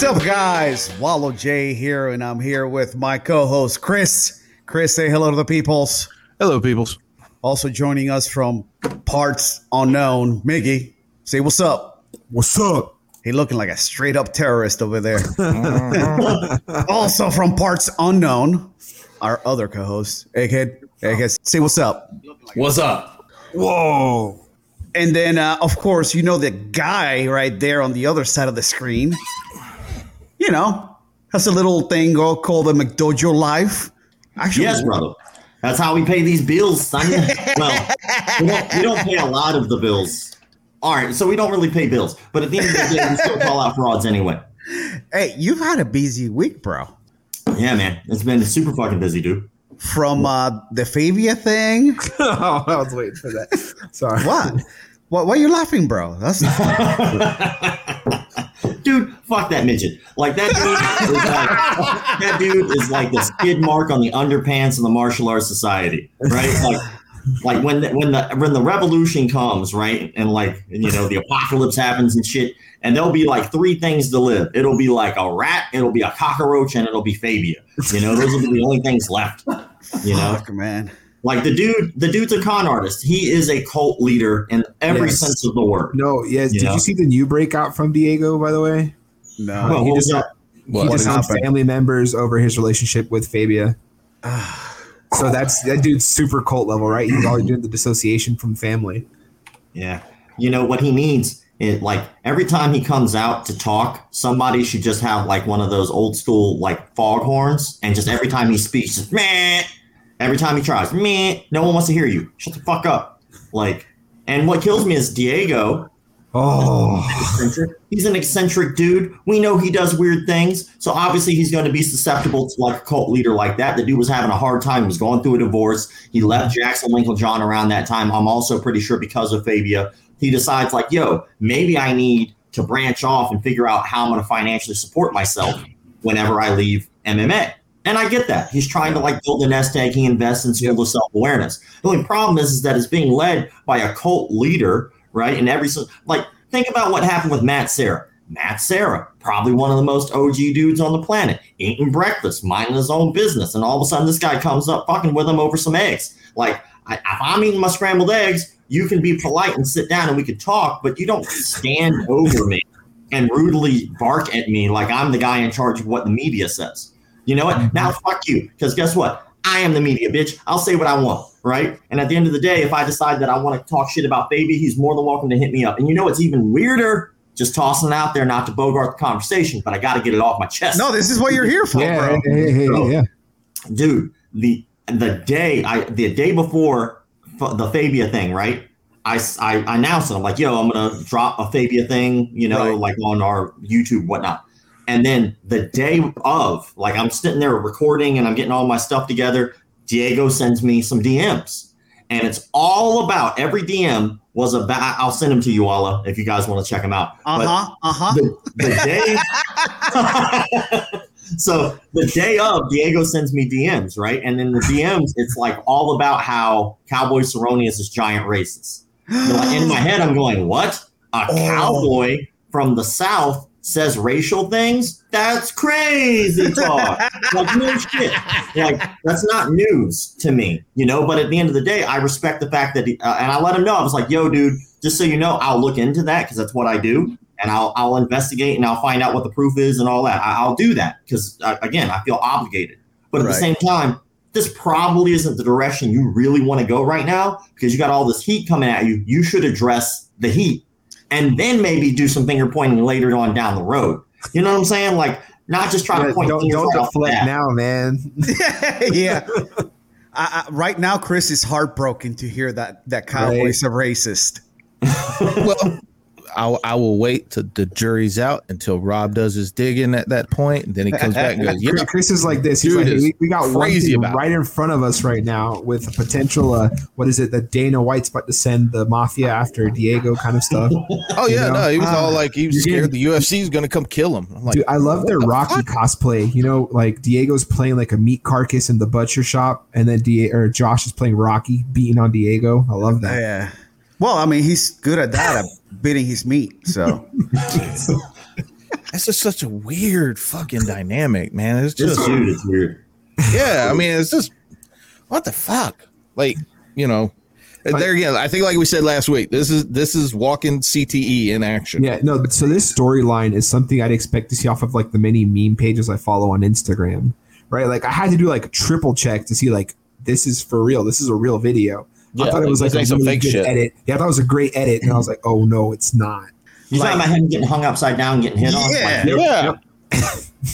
What's up, guys? Wallow J here, and I'm here with my co-host Chris. Chris, say hello to the peoples. Hello, peoples. Also joining us from parts unknown, Miggy. Say what's up. What's up? He looking like a straight up terrorist over there. also from parts unknown, our other co-host, Egghead. Egghead, say what's up. What's up? Whoa. And then, uh, of course, you know the guy right there on the other side of the screen. You know, that's a little thing called the McDojo Life. Actually, Yes, brother. That's how we pay these bills, son. well, we don't, we don't pay a lot of the bills. All right, so we don't really pay bills, but at the end of the day, we still call out frauds anyway. Hey, you've had a busy week, bro. Yeah, man, it's been super fucking busy, dude. From uh, the Fabia thing. oh, I was waiting for that. Sorry. What? what? Why are you laughing, bro? That's dude, fuck that midget. Like that dude is like that dude is like the skid mark on the underpants of the martial arts society, right? Like like when the, when the when the revolution comes, right, and like you know the apocalypse happens and shit, and there'll be like three things to live. It'll be like a rat, it'll be a cockroach, and it'll be Fabia. You know, those will be the only things left. You know, fuck, man. like the dude, the dude's a con artist. He is a cult leader in every Yes. sense of the word. No, yes. You Did know? you see the new breakout from Diego, by the way? No. Well, he what just was he What just happened? family members over his relationship with Fabia. so that's that dude's super cult level, right? He's already doing the dissociation from family. Yeah. You know what he needs? It like every time he comes out to talk, somebody should just have like one of those old school like foghorns, and just every time he speaks, just meh. Every time he tries, meh. No one wants to hear you. Shut the fuck up. Like, and what kills me is Diego. Oh, Eccentric. He's an eccentric dude. We know he does weird things, so obviously he's going to be susceptible to like a cult leader like that. The dude was having a hard time. He was going through a divorce. He left mm-hmm. Jackson Winklejohn around that time. I'm also pretty sure because of Fabia, he decides like, yo, maybe I need to branch off and figure out how I'm going to financially support myself whenever I leave MMA. And I get that. He's trying to like build a nest egg. He invests in school of self awareness. The only problem is, is that it's being led by a cult leader, right? And every like think about what happened with Matt Serra. Matt Serra, probably one of the most OG dudes on the planet, eating breakfast, minding his own business, and all of a sudden this guy comes up fucking with him over some eggs. Like I, if I'm eating my scrambled eggs, you can be polite and sit down and we can talk, but you don't stand over me and rudely bark at me like I'm the guy in charge of what the media says. You know what? Now mm-hmm. fuck you, because guess what? I am the media, bitch. I'll say what I want, right? And at the end of the day, if I decide that I want to talk shit about baby, he's more than welcome to hit me up. And you know what's even weirder? Just tossing out there, not to bogart the conversation, but I got to get it off my chest. No, this is what you're here for, yeah, bro. hey, hey, hey, yeah. dude the the day i the day before the fabia thing right I, I announced it i'm like yo i'm gonna drop a fabia thing you know Right. like on our youtube whatnot and then the day of like i'm sitting there recording and i'm getting all my stuff together diego sends me some dms and it's all about every dm was about i'll send them to you alla if you guys want to check them out Uh huh. Uh huh. the, the day so the day of diego sends me dms right and in the dms it's like all about how cowboy cerrone is this giant racist in my head i'm going what a Oh. cowboy from the south says racial things that's crazy talk like no shit like that's not news to me you know but at the end of the day i respect the fact that he, uh, and i let him know i was like yo dude just so you know i'll look into that because that's what i do and I'll I'll investigate and I'll find out what the proof is and all that. I, I'll do that because uh, again, I feel obligated. But at Right. the same time, this probably isn't the direction you really want to go right now because you got all this heat coming at you. You should address the heat and then maybe do some finger pointing later on down the road. You know what I'm saying? Like not just try Yeah, to point don't fingers don't right off the deflect now, man. yeah. I, I, right now, Chris is heartbroken to hear that that Cowboys are racist. well, I, I will wait till the jury's out until Rob does his digging at that point, and then he comes back and goes, "Yeah, Chris, Chris is like this. He's like, we, we got one crazy thing about right in front of us right now with a potential, uh, what is it, that Dana White's about to send the mafia after Diego kind of stuff. oh yeah, You know? no." He was all Ah, like, he was scared did- the UFC is going to come kill him. I'm like, Dude, I love their the Rocky fuck? cosplay. You know, like Diego's playing like a meat carcass in the butcher shop, and then Die- or Josh is playing Rocky, beating on Diego. I love that. Yeah. Well, I mean, he's good at that, at bidding his meat. So That's just such a weird fucking dynamic, man. It's just dude is weird. yeah. I mean, it's just what the fuck. Like you know, and there again. I think like we said last week. This is this is walking CTE in action. Yeah, no. So this storyline is something I'd expect to see off of like the many meme pages I follow on Instagram, right? Like I had to do like a triple check to see like this is for real. This is a real video. I thought it was this like a some really fake good shit. edit. Yeah, I thought it was a great edit, and I was like, oh no, it's not. You Like- talking about him getting hung upside down, getting hit on? Yeah. Like, Yeah,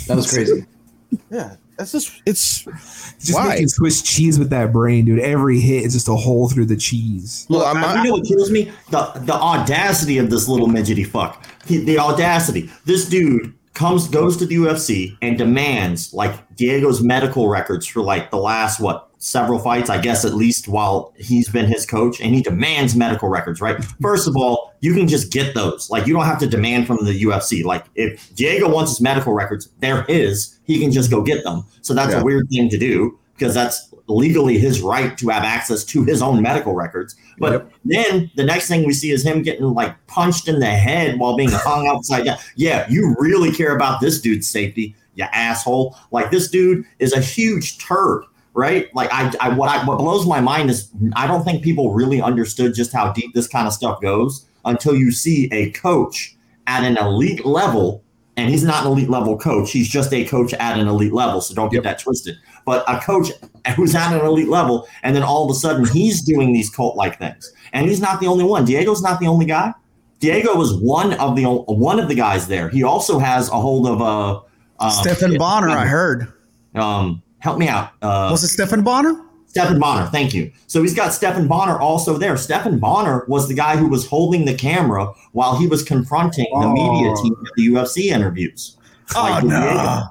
That was crazy. yeah. That's just it's Just Why? making Swiss cheese with that brain, dude. Every hit is just a hole through the cheese. look. I'm You not, know what kills me? The the audacity of this little midgety fuck. He, the audacity. This dude comes goes to the UFC and demands like Diego's medical records for like the last what several fights, I guess at least while he's been his coach, and he demands medical records. Right. First of all, you can just get those. Like you don't have to demand from the UFC. Like if Diego wants his medical records, they're his. He can just go get them. So that's Yeah. a weird thing to do because that's legally his right to have access to his own medical records. But Yep. then the next thing we see is him getting like punched in the head while being hung outside. Yeah, you really care about this dude's safety, you asshole. Like this dude is a huge turd, right? Like I, I what I what blows my mind is I don't think people really understood just how deep this kind of stuff goes until you see a coach at an elite level. And he's not an elite level coach. He's just a coach at an elite level. So don't get Yep. that twisted. But a coach who's at an elite level, and then all of a sudden he's doing these cult like things. And he's not the only one. Diego's not the only guy. Diego was one of the one of the guys there. He also has a hold of uh, uh Stephan Bonnar, I heard. Um, help me out. Uh, Was it Stephan Bonnar? Stephan Bonnar, thank you. So he's got Stephan Bonnar also there. Stephan Bonnar was the guy who was holding the camera while he was confronting the media Oh. team at the UFC interviews. Oh no!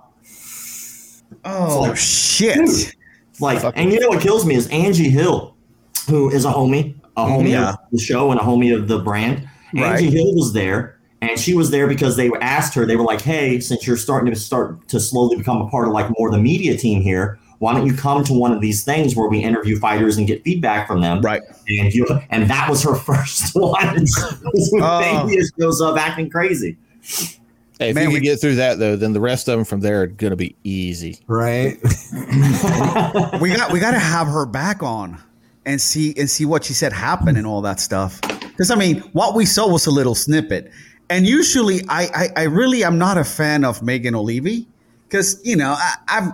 Oh like- shit! Like, Fuck. and you know what kills me is Angie Hill, who is a homie, a homie Yeah. of the show and a homie of the brand. Right. Angie Hill was there, and she was there because they asked her. They were like, "Hey, since you're starting to start to slowly become a part of like more of the media team here, why don't you come to one of these things where we interview fighters and get feedback from them?" Right. And you and that was her first one. when Oh. Baby up acting crazy. Hey, if Man, you we- can get through that though, then the rest of them from there are gonna be easy. Right? we got we got to have her back on and see and see what she said happened and all that stuff. Because I mean, what we saw was a little snippet, and usually I I, I really am not a fan of Megan Olivi because you know I, I'm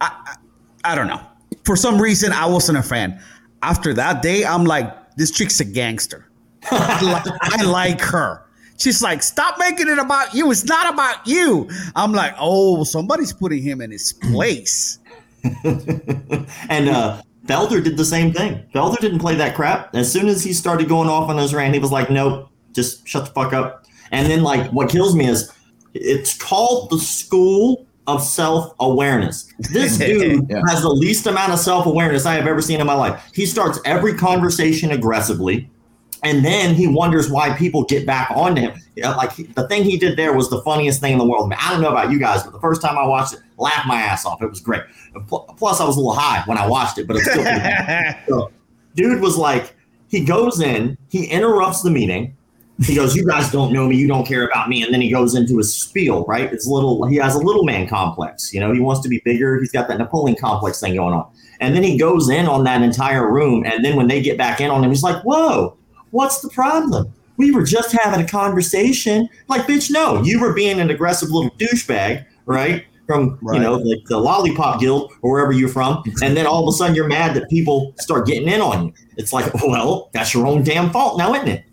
I, I I don't know for some reason I wasn't a fan. After that day, I'm like this chick's a gangster. I like- I like her. She's like, stop making it about you. It's not about you. I'm like, oh, somebody's putting him in his place. and uh, Felder did the same thing. Felder didn't play that crap. As soon as he started going off on his rant, he was like, nope, just shut the fuck up. And then, like, what kills me is it's called the School of Self Awareness. This dude Yeah. has the least amount of self awareness I have ever seen in my life. He starts every conversation aggressively. And then he wonders why people get back onto him. Like he- the thing he did there was the funniest thing in the world. I don't know about you guys, but the first time I watched it, laughed my ass off. It was great. Plus, I was a little high when I watched it, but it's still. So, dude was like, he goes in, he interrupts the meeting. He goes, "You guys don't know me. You don't care about me." And then he goes into his spiel. Right? It's a little. He has a little man complex. You know, he wants to be bigger. He's got that Napoleon complex thing going on. And then he goes in on that entire room. And then when they get back in on him, he's like, "Whoa, what's the problem? We were just having a conversation." Like, bitch, no, you were being an aggressive little douchebag, right? From Right. you know the, the lollipop guild or wherever you're from, and then all of a sudden you're mad that people start getting in on you. It's like, well, that's your own damn fault now, isn't it?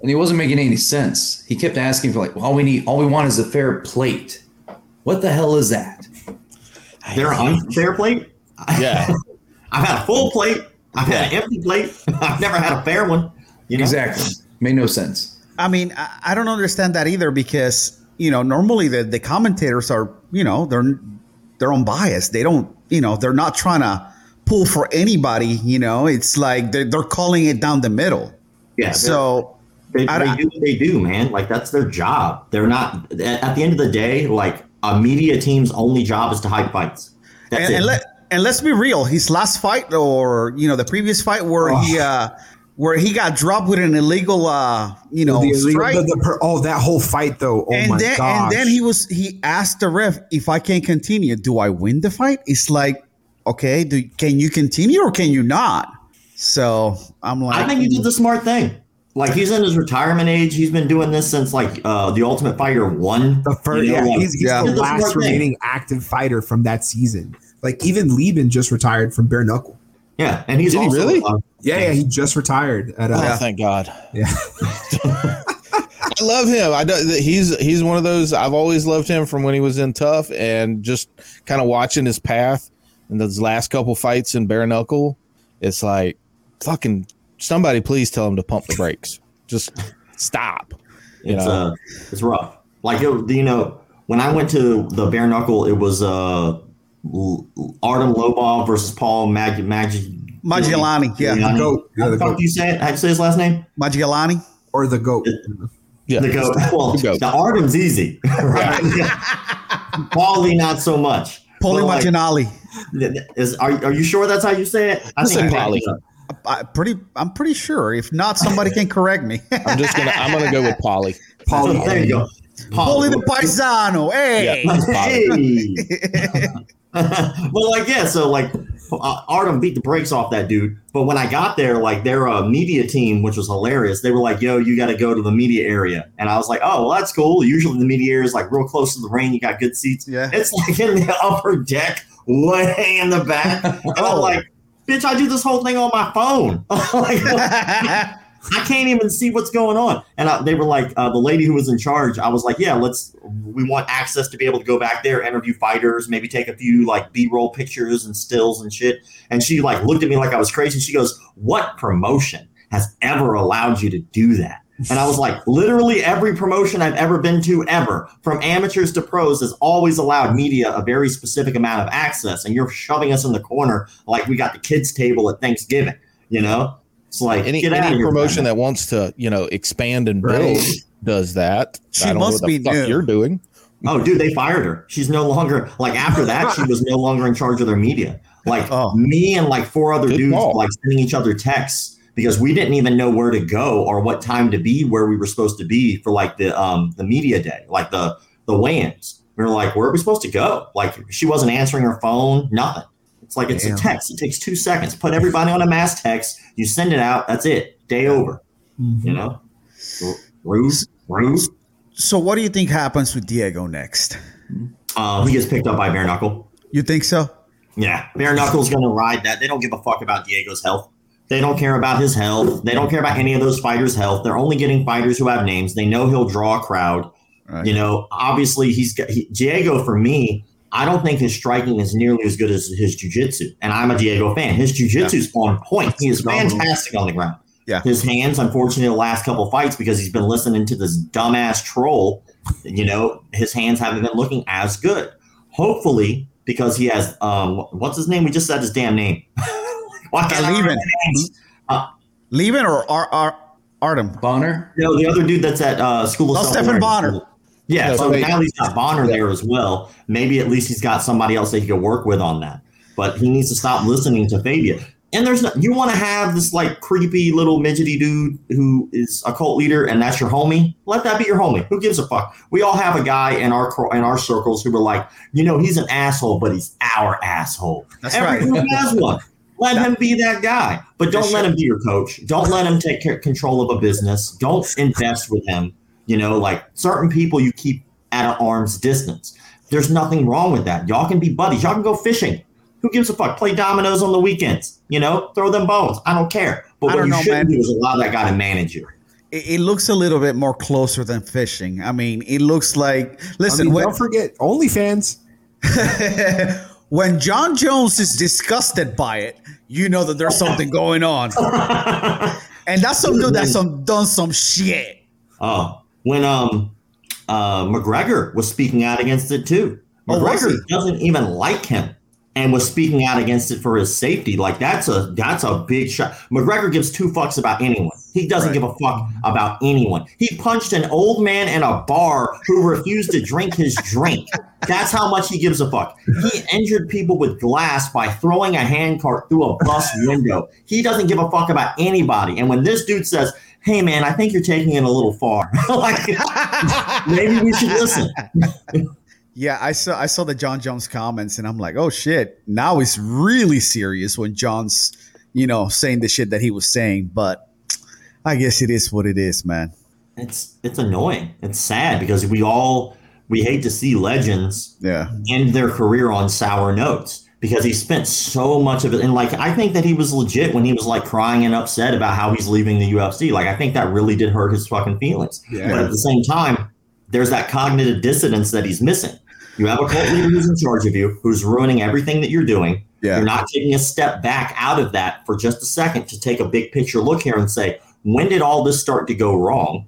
And he wasn't making any sense. He kept asking for like, well, all we need, all we want is a fair plate. What the hell is that? They're unfair plate. Yeah. I've had a full plate. I've had an empty plate. I've never had a fair one. You know? Exactly. Made no sense. I mean, I, I don't understand that either because you know normally the the commentators are you know they're they're unbiased. They don't you know they're not trying to pull for anybody. You know, it's like they're, they're calling it down the middle. Yeah. So they, they do what they do, man. Like that's their job. They're not. At the end of the day, like a media team's only job is to hype fights. That's and, it. and let and let's be real. His last fight, or you know, the previous fight where he uh, where he got dropped with an illegal, uh, you know, The illegal- strike. the- the per- oh, that whole fight though. Oh and my then gosh. and then he was he asked the ref if I can continue, do I win the fight? It's like, okay, do can you continue or can you not? So I'm like, I think he did the smart thing. Like he's in his retirement age. He's been doing this since like uh the Ultimate Fighter one. the first, You know, yeah, like- he's, he's Yeah. the last smart thing. remaining active fighter from that season. Like even Leben just retired from bare knuckle. Yeah, and he's Did he really? uh, Yeah, yeah, he just retired at uh, Oh, thank God. yeah. I love him. I don't, he's he's one of those. I've always loved him from when he was in TUF, and just kind of watching his path in those last couple fights in bare knuckle. It's like fucking somebody, please tell him to pump the brakes. Just stop. You It's know? uh, it's rough. Like it, you know, when I went to the bare knuckle, it was uh, Artem Lobov versus Paul Mag Mag Magellani, yeah, The goat. Yeah, How the the fuck goat. do you say it? How do you say his last name? Magellani. Or the goat. yeah. The goat. Well, The goat. the Artem's easy. Right? Paulie, not so much. Poli But, like, Magellani. Is are, are you sure that's how you say it? I Listen, I- Paulie. I pretty I'm pretty sure. If not, somebody can correct me. I'm just gonna I'm gonna go with Polly. Polly, there you go. Poli the Paisano. Hey. Yeah. Hey. well, like yeah, so like uh, Artem beat the brakes off that dude. But when I got there, like their uh, media team, which was hilarious, they were like, "Yo, you got to go to the media area," and I was like, "Oh, well, that's cool." Usually the media area is like real close to the ring. You got good seats. Yeah. It's like in the upper deck, way in the back. And I'm Oh. like, "Bitch, I do this whole thing on my phone." like, I can't even see what's going on. And I, they were like, uh, the lady who was in charge, I was like, yeah, let's, we want access to be able to go back there, interview fighters, maybe take a few like B roll pictures and stills and shit. And she like looked at me like I was crazy. She goes, what promotion has ever allowed you to do that? And I was like, literally every promotion I've ever been to, ever, from amateurs to pros, has always allowed media a very specific amount of access. And you're shoving us in the corner like we got the kids' table at Thanksgiving, you know? It's like, Any get out of any here, promotion that wants to you know expand and build Right. does that. She I don't must know what the be fuck new. you're doing. Oh, dude, they fired her. She's no longer like after that. She was no longer in charge of their media. Like Oh. me and like four other Good dudes, call. like sending each other texts because we didn't even know where to go or what time to be where we were supposed to be for like the um the media day, like the the weigh-ins. We were like, where are we supposed to go? Like she wasn't answering her phone, nothing. It's like it's Damn. a text. It takes two seconds. Put everybody on a mass text. You send it out. That's it. Day over. You know, rude, rude. so what do you think happens with Diego next? Um, he gets picked up by bare knuckle. You think so? Yeah, bare knuckles going to ride that. They don't give a fuck about Diego's health. They don't care about his health. They don't care about any of those fighters' health. They're only getting fighters who have names. They know he'll draw a crowd. Right. You know, obviously he's got he, Diego. For me, I don't think his striking is nearly as good as his jujitsu, and I'm a Diego fan. His jujitsu's on point. He is fantastic on the ground. Yeah. His hands, unfortunately, the last couple fights because he's been listening to this dumbass troll. You know, his hands haven't been looking as good. Hopefully, because he has um, what's his name? We just said his damn name. Why can't I remember Leben. names? Leben or Ar- Ar- Artem? Bonnar. No, the other dude that's at uh, School of Oh, Stephan Bonnar. Yeah, No, so wait. now he's got Bonnar there as well. Maybe at least he's got somebody else that he could work with on that. But he needs to stop listening to Fabia. And there's no, you want to have this like creepy little midgety dude who is a cult leader, and that's your homie. Let that be your homie. Who gives a fuck? We all have a guy in our in our circles who were like, you know, he's an asshole, but he's our asshole. That's Every right. group has one. Let him be that guy, but don't let him be your coach. Don't let him take care, control of a business. Don't invest with him. You know, like certain people you keep at an arm's distance. There's nothing wrong with that. Y'all can be buddies. Y'all can go fishing. Who gives a fuck? Play dominoes on the weekends. You know, throw them bones. I don't care. But what you know, shouldn't man. do is allow that guy to manage you. It, it looks a little bit more closer than fishing. I mean, it looks like. I Listen, mean, when, don't forget OnlyFans. when Jon Jones is disgusted by it, you know that there's something going on, and that's some dude that's some done some shit. Oh, when um uh McGregor was speaking out against it too. Oh, McGregor he? doesn't even like him. And was speaking out against it for his safety. Like that's a that's a big shot. McGregor gives two fucks about anyone. He doesn't Right. give a fuck about anyone. He punched an old man in a bar who refused to drink his drink. That's how much he gives a fuck. He injured people with glass by throwing a handcart through a bus window. He doesn't give a fuck about anybody. And when this dude says, "Hey man, I think you're taking it a little far," like maybe we should listen. Yeah, I saw I saw the Jon Jones comments and I'm like, oh shit. Now it's really serious when Jon's, you know, saying the shit that he was saying. But I guess it is what it is, man. It's it's annoying. It's sad because we all we hate to see legends Yeah. end their career on sour notes because he spent so much of it and like I think that he was legit when he was like crying and upset about how he's leaving the UFC. Like I think that really did hurt his fucking feelings. Yeah. But at the same time, there's that cognitive dissonance that he's missing. You have a cult leader who's in charge of you, who's ruining everything that you're doing. Yeah. You're not taking a step back out of that for just a second to take a big picture look here and say, when did all this start to go wrong?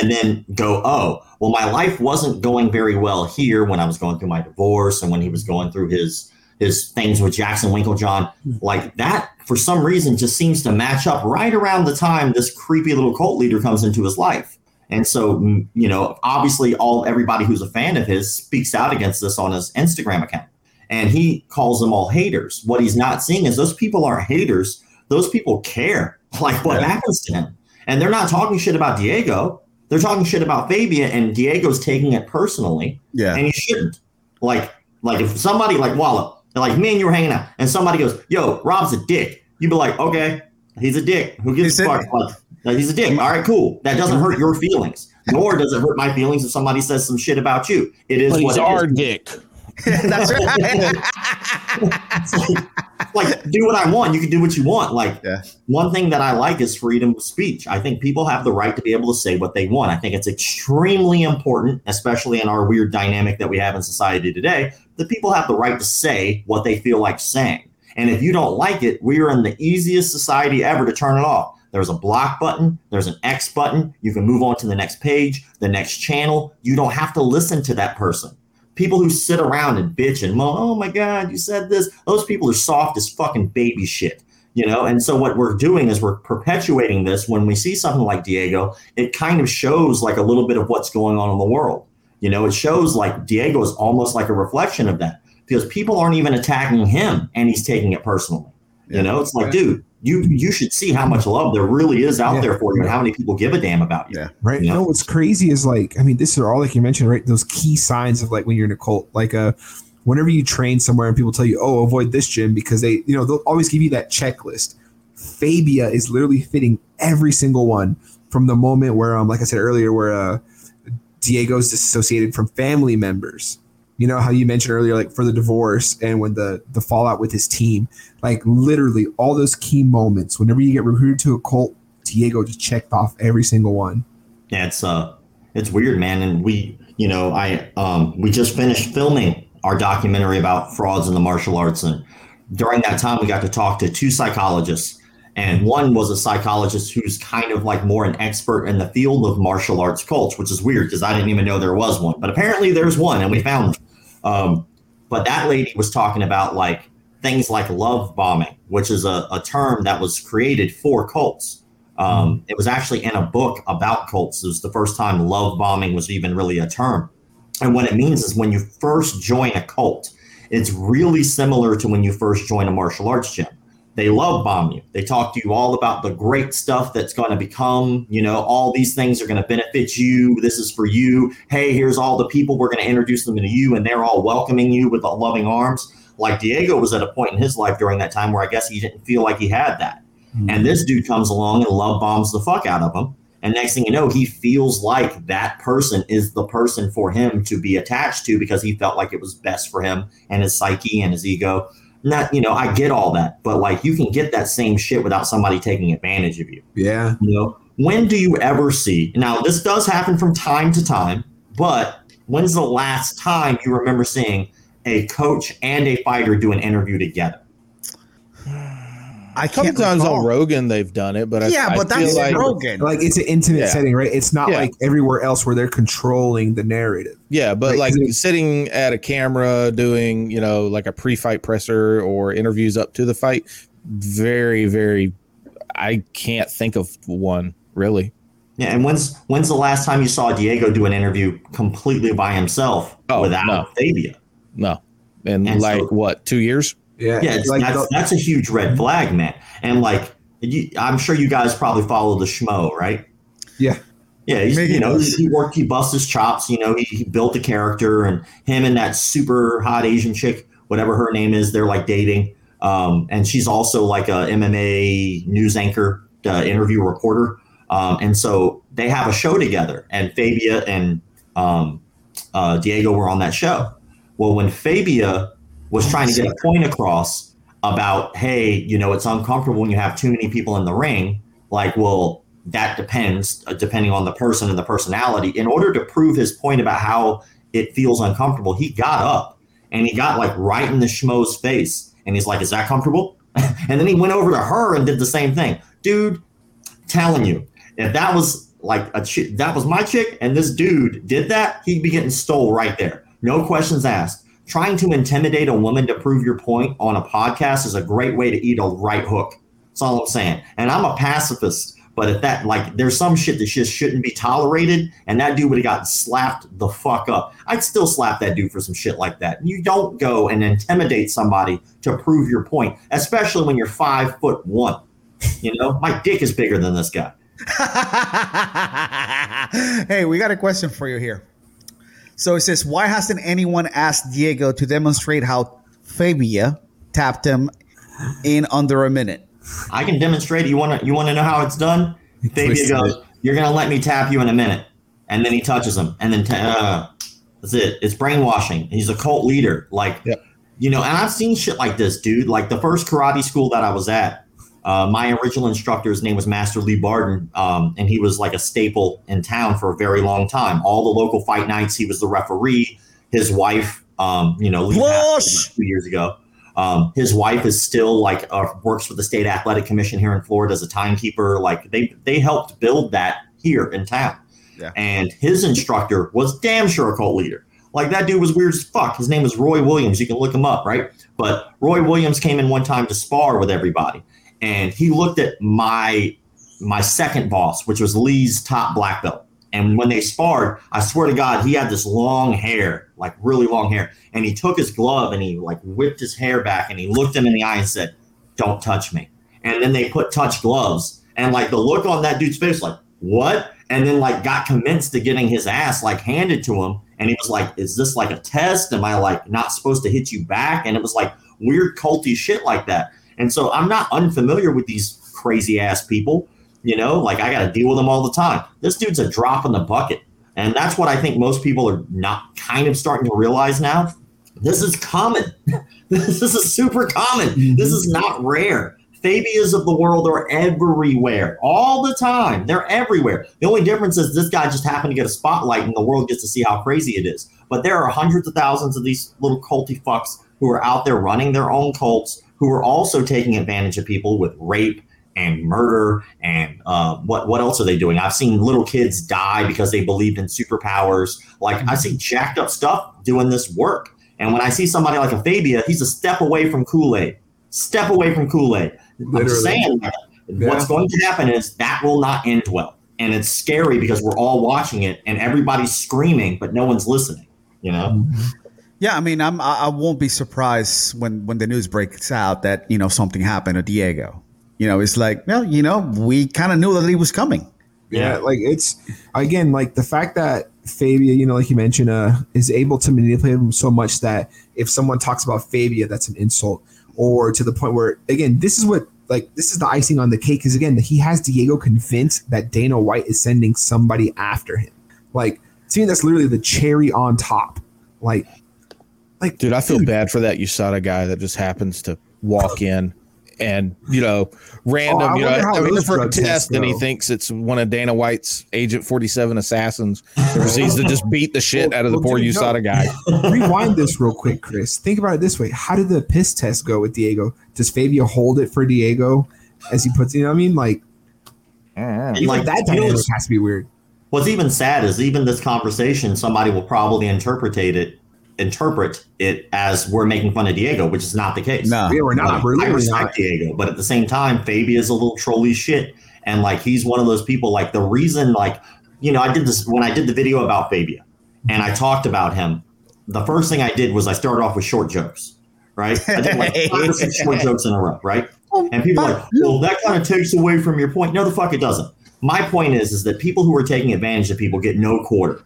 And then go, oh, well, my life wasn't going very well here when I was going through my divorce and when he was going through his his things with Jackson Winklejohn. Hmm. Like that, for some reason, just seems to match up right around the time this creepy little cult leader comes into his life. And so, mm, you know, obviously, all everybody who's a fan of his speaks out against this on his Instagram account, and he calls them all haters. What he's not seeing is those people aren't haters; those people care, like what Yeah. happens to him, and they're not talking shit about Diego. They're talking shit about Fabia, and Diego's taking it personally, Yeah. and he shouldn't. Like, like if somebody like Wallop, like me and you were hanging out, and somebody goes, "Yo, Rob's a dick," you'd be like, "Okay, he's a dick. Who gives He a fuck?" Like, like, he's a dick. All right, cool. That doesn't hurt your feelings, nor does it hurt my feelings if somebody says some shit about you. It is what He's our is. dick. That's right. like do what I want. You can do what you want. Like Yeah. one thing that I like is freedom of speech. I think people have the right to be able to say what they want. I think it's extremely important, especially in our weird dynamic that we have in society today, that people have the right to say what they feel like saying. And if you don't like it, we are in the easiest society ever to turn it off. There's a block button, there's an X button. You can move on to the next page, the next channel. You don't have to listen to that person. People who sit around and bitch and moan, oh my God, you said this. Those people are soft as fucking baby shit, you know? And so what we're doing is we're perpetuating this. When we see something like Diego, it kind of shows like a little bit of what's going on in the world. You know, it shows like Diego is almost like a reflection of that because people aren't even attacking him and he's taking it personally. Yeah. You know, it's like, dude, you you should see how much love there really is out Yeah. there for you and how many people give a damn about you. Yeah. Right. Yeah. No, what's crazy is like, I mean, this are all like you mentioned, right? Those key signs of like when you're in a cult, like uh whenever you train somewhere and people tell you, oh, avoid this gym because they, you know, they'll always give you that checklist. Fabia is literally fitting every single one from the moment where, um, like I said earlier, where uh Diego's dissociated from family members. You know how you mentioned earlier, like for the divorce and when the the fallout with his team, like literally all those key moments. Whenever you get recruited to a cult, Diego just checked off every single one. Yeah, it's uh it's weird, man. And we, you know, I um we just finished filming our documentary about frauds in the martial arts, and during that time we got to talk to two psychologists. And one was a psychologist who's kind of like more an expert in the field of martial arts cults, which is weird because I didn't even know there was one. But apparently there's one, and we found one. Um, but that lady was talking about like things like love bombing, which is a, a term that was created for cults. Um, it was actually in a book about cults. It was the first time love bombing was even really a term. And what it means is when you first join a cult, it's really similar to when you first join a martial arts gym. They love bomb you. They talk to you all about the great stuff that's going to become, you know, all these things are going to benefit you. This is for you. Hey, here's all the people. We're going to introduce them to you, and they're all welcoming you with loving arms. Like Diego was at a point in his life during that time where I guess he didn't feel like he had that. Hmm. And this dude comes along and love bombs the fuck out of him. And next thing you know, he feels like that person is the person for him to be attached to because he felt like it was best for him and his psyche and his ego. Not, you know, I get all that, but like you can get that same shit without somebody taking advantage of you. Yeah. You know, when do you ever see? Now, this does happen from time to time, but when's the last time you remember seeing a coach and a fighter do an interview together? I can't. Sometimes recall. on Rogan they've done it, but Yeah, I but feel that's like, Rogan. Like it's an intimate Yeah. setting, right? It's not Yeah. like everywhere else where they're controlling the narrative. Yeah, but Right, like 'cause it- sitting at a camera doing, you know, like a pre-fight presser or interviews up to the fight, very, very. I can't think of one really. Yeah, and when's when's the last time you saw Diego do an interview completely by himself Oh, without no. Fabia? No, and, And like so- what two years? Yeah, Yeah, like that's, the- that's a huge red flag, man. And like, you, I'm sure you guys probably follow the schmo, right? yeah. Yeah, you know, he worked, he bust his chops. You know, he, he built a character, and him and that super hot Asian chick, whatever her name is, they're like dating. Um, and she's also like a MMA news anchor, uh, interview reporter. Um, and so they have a show together, and Fabia and um, uh, Diego were on that show. Well, when Fabia was trying to get a point across about, hey, you know, it's uncomfortable when you have too many people in the ring, like, well, that depends, uh, depending on the person and the personality. In order to prove his point about how it feels uncomfortable, he got up and he got like right in the schmo's face. And he's like, Is that comfortable? and then he went over to her and did the same thing. Dude, telling you, if that was like a chick, that was my chick, and this dude did that, he'd be getting stole right there. No questions asked. Trying to intimidate a woman to prove your point on a podcast is a great way to eat a right hook. That's all I'm saying. And I'm a pacifist, but if that like there's some shit that just shouldn't be tolerated, and that dude would have gotten slapped the fuck up. I'd still slap that dude for some shit like that. You don't go and intimidate somebody to prove your point, especially when you're five foot one. You know, my dick is bigger than this guy. hey, we got a question for you here. So it says, why hasn't anyone asked Diego to demonstrate how Fabia tapped him in under a minute? I can demonstrate. You want to you want to know how it's done? Fabia goes, it. "You're gonna let me tap you in a minute," and then he touches him, and then ta- uh, that's it. It's brainwashing. He's a cult leader, like Yep. you know. And I've seen shit like this, dude. Like the first karate school that I was at, uh, my original instructor's name was Master Lee Barton, um, and he was like a staple in town for a very long time. All the local fight nights, he was the referee. His wife, um, you know, passed two years ago. Um, his wife is still like uh, works for the state athletic commission here in Florida as a timekeeper. Like they they helped build that here in town. Yeah. And his instructor was damn sure a cult leader. Like that dude was weird as fuck. His name was Roy Williams. You can look him up, right? But Roy Williams came in one time to spar with everybody, and he looked at my my second boss, which was Lee's top black belt. And when they sparred, I swear to God, he had this long hair, like really long hair. And he took his glove and he like whipped his hair back and he looked him in the eye and said, Don't touch me. And then they put touch gloves. And like the look on that dude's face, like, what? And then like got convinced to getting his ass like handed to him. And he was like, Is this like a test? Am I like not supposed to hit you back? And it was like weird culty shit like that. And so I'm not unfamiliar with these crazy ass people. You know, like I got to deal with them all the time. This dude's a drop in the bucket. And that's what I think most people are not kind of starting to realize now. This is common. this is super common. Mm-hmm. This is not rare. Fabias of the world are everywhere, all the time. They're everywhere. The only difference is this guy just happened to get a spotlight and the world gets to see how crazy it is. But there are hundreds of thousands of these little culty fucks who are out there running their own cults, who are also taking advantage of people with rape and murder and uh, what what else are they doing? I've seen little kids die because they believed in superpowers. Like I see jacked up stuff doing this work. And when I see somebody like a Fabia, he's a step away from Kool Aid. Step away from Kool Aid. I'm saying that what's going to happen is that will not end well, and it's scary because we're all watching it and everybody's screaming, but no one's listening. You know. Yeah, I mean, I'm, I I won't be surprised when when the news breaks out that you know something happened to Diego. You know, it's like, well, you know, we kind of knew that he was coming. Yeah, like it's again like the fact that Fabia, you know, like you mentioned, uh, is able to manipulate him so much that if someone talks about Fabia, that's an insult, or to the point where again, this is what like this is the icing on the cake is again that he has Diego convinced that Dana White is sending somebody after him. Like to me, that's literally the cherry on top. Like, like Dude, I feel bad for that USADA guy that just happens to walk oh. in and you know, random. Oh, you know, how I mean, for a drug tests test, and he thinks it's one of Dana White's Agent Forty Seven assassins. Who proceeds to just beat the shit out of the Well, poor dude, no. USADA guy. Rewind this real quick, Chris. Think about it this way: How did the piss test go with Diego? Does Fabio hold it for Diego as he puts? You know, what I mean, like, mm-hmm. And, even like that you dynamic has to be weird. What's even sad is even this conversation, somebody will probably interpret it, interpret it as we're making fun of Diego, which is not the case. No. We're not. Like, I literally respect not. Diego, but at the same time, Fabi is a little trolly shit, and like he's one of those people. Like the reason, like you know, I did this when I did the video about Fabia, and I talked about him. The first thing I did was I started off with short jokes, right? I did like five or six short jokes in a row, right? Oh, and people are like, well, that kind of takes away from your point. No, the fuck it doesn't. My point is, is that people who are taking advantage of people get no quarter.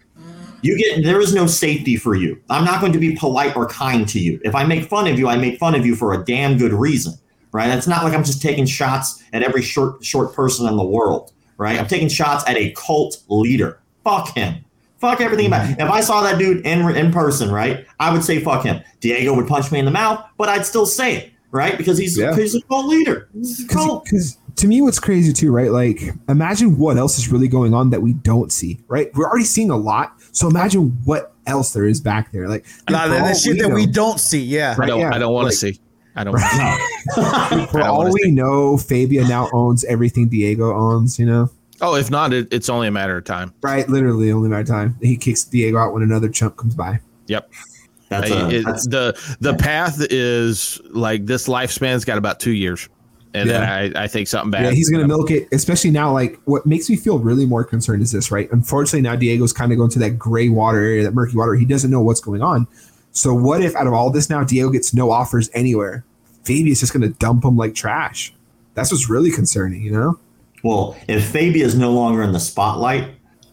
You get there is no safety for you. I'm not going to be polite or kind to you. If I make fun of you, I make fun of you for a damn good reason, right? It's not like I'm just taking shots at every short short person in the world, right? I'm taking shots at a cult leader. Fuck him. Fuck everything about. Him. If I saw that dude in in person, right, I would say fuck him. Diego would punch me in the mouth, but I'd still say it, right? Because he's Yeah. he's a cult leader. He's cult. Because to me, what's crazy too, right? Like, imagine what else is really going on that we don't see, right? We're already seeing a lot, so imagine what else there is back there. Like, dude, Nah, for the, the all shit that know- we don't see. Yeah. I don't. yeah, I don't want like- to see. I don't. wanna see. For don't all we see. know, Fabia now owns everything Diego owns. You know, Oh, if not, it, it's only a matter of time. right? Literally, only matter of time. He kicks Diego out when another chump comes by. Yep. That's a, It- that's the the path is like this lifespan's got about two years, and Yeah. I, I think something bad. Yeah, he's gonna milk it, especially now. Like, what makes me feel really more concerned is this, right? Unfortunately, now Diego's kind of going to that gray water area, that murky water. He doesn't know what's going on. So, what if out of all this now, Diego gets no offers anywhere? Fabia's just gonna dump him like trash. That's what's really concerning, you know? Well, if Fabia is no longer in the spotlight,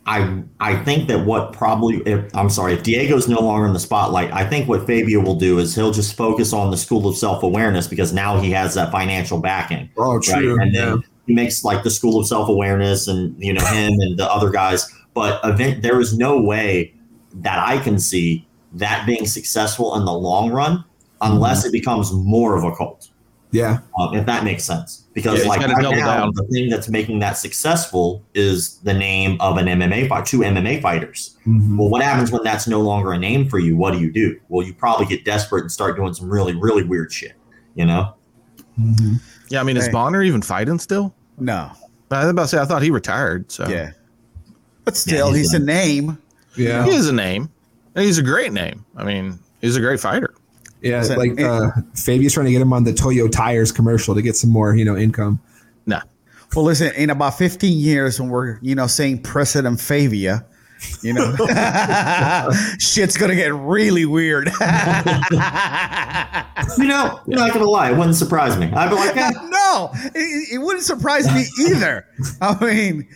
I I think that what probably if, I'm sorry, if Diego's no longer in the spotlight, I think what Fabio will do is he'll just focus on the school of self awareness because now he has that financial backing, Oh, right? And then he makes like the school of self awareness and you know him and the other guys. But event there is no way that I can see that being successful in the long run unless mm-hmm. it becomes more of a cult Yeah, um, if that makes sense. Because Yeah, like right now, down. the thing that's making that successful is the name of an MMA fight, two MMA fighters. Mhm. Well, what happens when that's no longer a name for you? What do you do? Well, you probably get desperate and start doing some really, really weird shit. You know? Mhm. yeah, I mean, is Hey. Bonnar even fighting still? No. I was about to say I thought he retired. So Yeah. But still, he's he's a name. yeah, he is a name, and he's a great name. I mean, he's a great fighter. Yeah. So- like uh, Fabia's trying to get him on the Toyo Tires commercial to get some more, you know, income. Nah, Well, listen, in about 15 years, when we're, you know, saying President Fabia, you know, shit's going to get really weird. You know, I'm not gonna lie, it wouldn't surprise me. I'd be like, eh, no, it, it wouldn't surprise me either. I mean,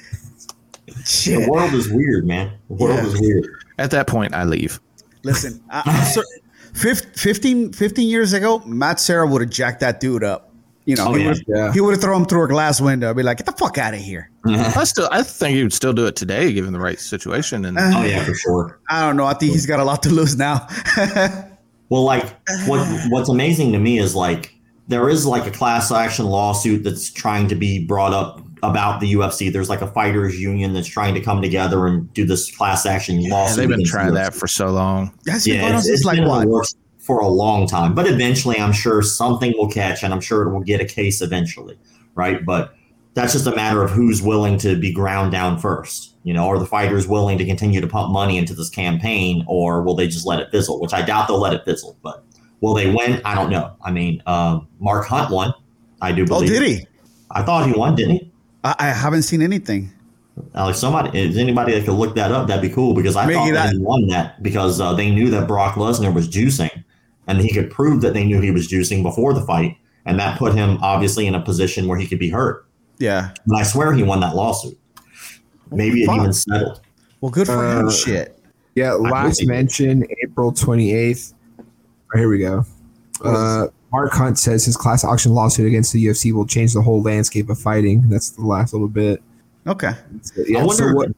the world is weird, man. The world Yeah. is weird. at that point, I leave. Listen, I, I'm cer- fif- 15, 15 years ago, Matt Serra would have jacked that dude up. You know, Oh, he yeah. would Yeah. have thrown him through a glass window. I'd be like, get the fuck out of here. I still, I think he would still do it today, given the right situation. And uh, Oh yeah, for sure. I don't know. I think he's got a lot to lose now. Well, like what what's amazing to me is like there is like a class action lawsuit that's trying to be brought up about the UFC. There's like a fighters union that's trying to come together and do this class action Yeah, lawsuit. they've been trying UFC. that for so long. That's Yeah, going on it's, it's like been in what? for a long time, but eventually, I'm sure something will catch, and I'm sure it will get a case eventually, right? But that's just a matter of who's willing to be ground down first. You know, are the fighters willing to continue to pump money into this campaign, or will they just let it fizzle? Which I doubt they'll let it fizzle. But will they win? I don't know. I mean, um, Mark Hunt won. I do believe. Oh, believe. did he? I thought he won, didn't he? I, I haven't seen anything. Alex, somebody, is anybody that could look that up? That'd be cool because I Maybe thought that that- won that because uh, they knew that Brock Lesnar was juicing, and he could prove that they knew he was juicing before the fight, and that put him obviously in a position where he could be hurt. Yeah. And I swear he won that lawsuit. Maybe it even settled. Well, good for him. Uh, Shit. Yeah, last mention April 28th. Oh, here we go. Uh, Mark Hunt says his class action lawsuit against the UFC will change the whole landscape of fighting. That's the last little bit. Okay. Yeah, I wonder. so what-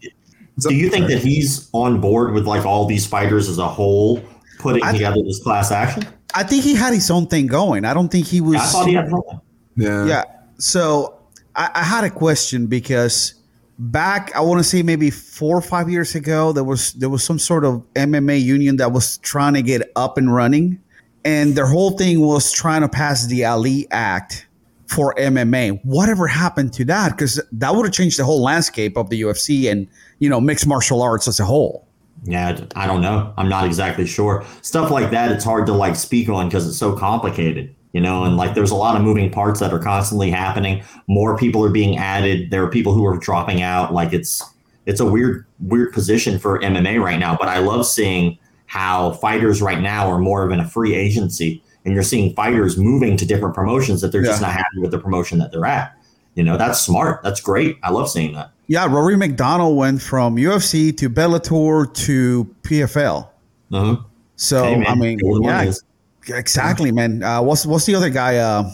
do you think that he's on board with like all these fighters as a whole putting I- together this class action? I think he had his own thing going. I don't think he was. I thought he had something. Yeah. Yeah. So I, I had a question because back, I want to say maybe four or five years ago, there was there was some sort of MMA union that was trying to get up and running, and their whole thing was trying to pass the Ali Act for MMA. Whatever happened to that? Because that would have changed the whole landscape of the UFC and you know mixed martial arts as a whole. Yeah, I don't know. I'm not exactly sure. Stuff like that, it's hard to like speak on because it's so complicated, you know. And like, there's a lot of moving parts that are constantly happening. More people are being added. There are people who are dropping out. Like, it's it's a weird weird position for MMA right now. But I love seeing how fighters right now are more of in a free agency, and you're seeing fighters moving to different promotions that they're just not happy with the promotion that they're at. You know, that's smart. That's great. I love seeing that. Yeah, Rory MacDonald went from UFC to Bellator to PFL. Uh-huh. So Hey, I mean, yeah, one is- exactly, man. Uh, what's what's the other guy? Uh,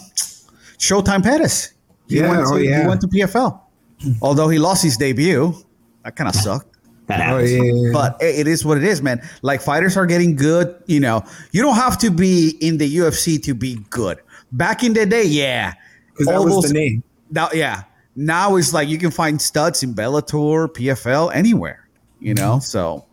Showtime Pettis. He Yeah, went to, oh, yeah. he went to PFL. Although he lost his debut, that kind of sucked. That Oh, happens. yeah, yeah, yeah. But it, it is what it is, man. Like fighters are getting good. You know, you don't have to be in the UFC to be good. Back in the day, yeah, Because that was those- the name. now, yeah. Now it's like you can find studs in Bellator, PFL, anywhere. You know, mm-hmm. so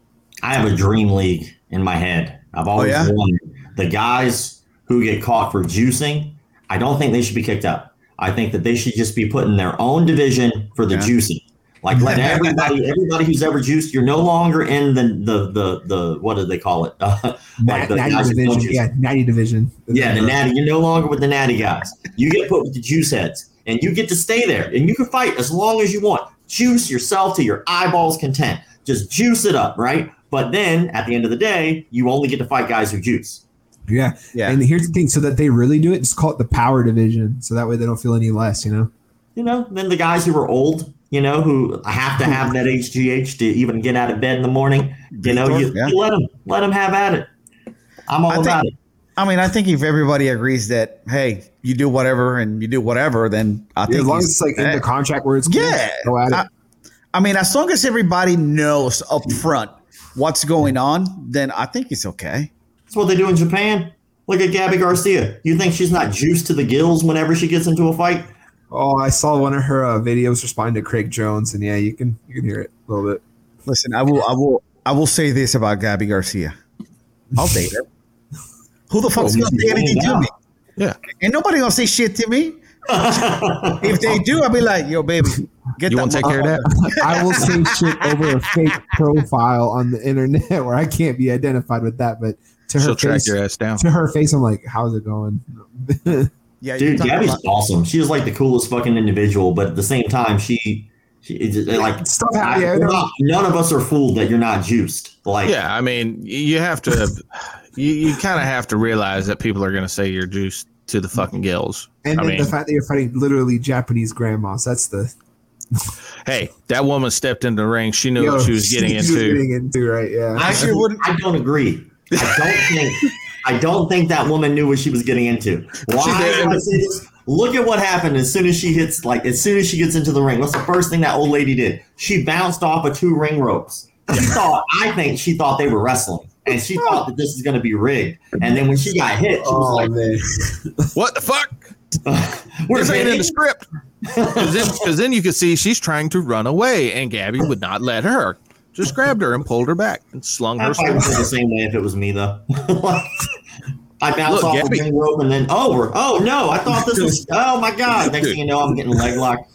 I have a dream league in my head. I've oh, always yeah? wondered the guys who get caught for juicing. I don't think they should be kicked out. I think that they should just be put in their own division for the Yeah. juicing. Like let everybody, everybody who's ever juiced, you're no longer in the the the, the what do they call it? Uh, like the natty guys division. juice. Yeah, natty division. Yeah, the natty. You're no longer with the natty guys. You get put with the juice heads, and you get to stay there, and you can fight as long as you want. Juice yourself to your eyeballs' content. Just juice it up, right? But then at the end of the day, you only get to fight guys who juice. Yeah. yeah. And here's the thing: so that they really do it, just call it the power division, so that way they don't feel any less. You know. You know, then the guys who are old, you know, who have to have that HGH to even get out of bed in the morning, you know, you, Yeah. you let them let them have at it. I'm all I think- about it. I mean, I think if everybody agrees that, hey, you do whatever and you do whatever, then I think as long as it's like in the contract where it's cool, Yeah. go at it. I, I mean, as long as everybody knows up front what's going on, then I think it's okay. That's what they do in Japan. Look at Gabby Garcia. You think she's not juiced to the gills whenever she gets into a fight? Oh, I saw one of her uh, videos responding to Craig Jones, and yeah, you can you can hear it a little bit. Listen, I will, I will, I will say this about Gabby Garcia. I'll date her. Who the fuck's Oh, gonna say yeah. anything to me? Yeah. Ain't nobody gonna say shit to me. if they do, I'll be like, yo, baby, get You that want to take care of that? I will say shit over a fake profile on the internet where I can't be identified with that, but to her She'll track face, your ass down. to her face, I'm like, how's it going? Yeah, Dude, Gabby's about- awesome. She is like the coolest fucking individual, but at the same time, she, she just, like Stuff I- happening. we're not- none of us are fooled that you're not juiced. Like, Yeah, I mean, you have to, you, you kind of have to realize that people are going to say you're juiced to the fucking gills. And I then mean, the fact that you're fighting literally Japanese grandmas, that's the hey, that woman stepped into the ring. She knew Yo, what she was getting was into. getting into, right? Yeah. I actually wouldn't- I don't agree. I don't think. I don't think that woman knew what she was getting into. Why? did. do I say this? Look at what happened as soon as she hits, like, as soon as she gets into the ring. What's the first thing that old lady did? She bounced off of two ring ropes. She thought, I think she thought they were wrestling, and she oh. thought that this is going to be rigged. And then when she got hit, she was Oh like, man. What the fuck? "We're This ain't in the script. Because then, 'cause then you could see she's trying to run away, and Gabby would not let her. Just grabbed her and pulled her back and slung I her. probably would the same way if it was me, though. I bounced Look, off Gabby- the ring rope and then, oh, we're, oh no, I thought this was, oh my god. Next thing you know, I'm getting leg locked.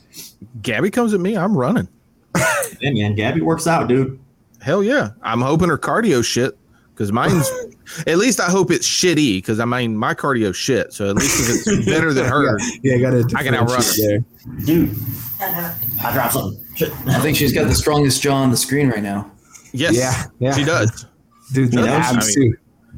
Gabby comes at me, I'm running. Hey man, Gabby works out, dude. Hell yeah. I'm hoping her cardio shit because mine's at least I hope it's shitty because I mean my cardio shit. So at least if it's better than her, Yeah, I got to I can outrun her. there. Dude, I dropped something. Shit. I think she's got the strongest jaw on the screen right now. yes, Yeah, yeah. she does. Dude, the You know, abs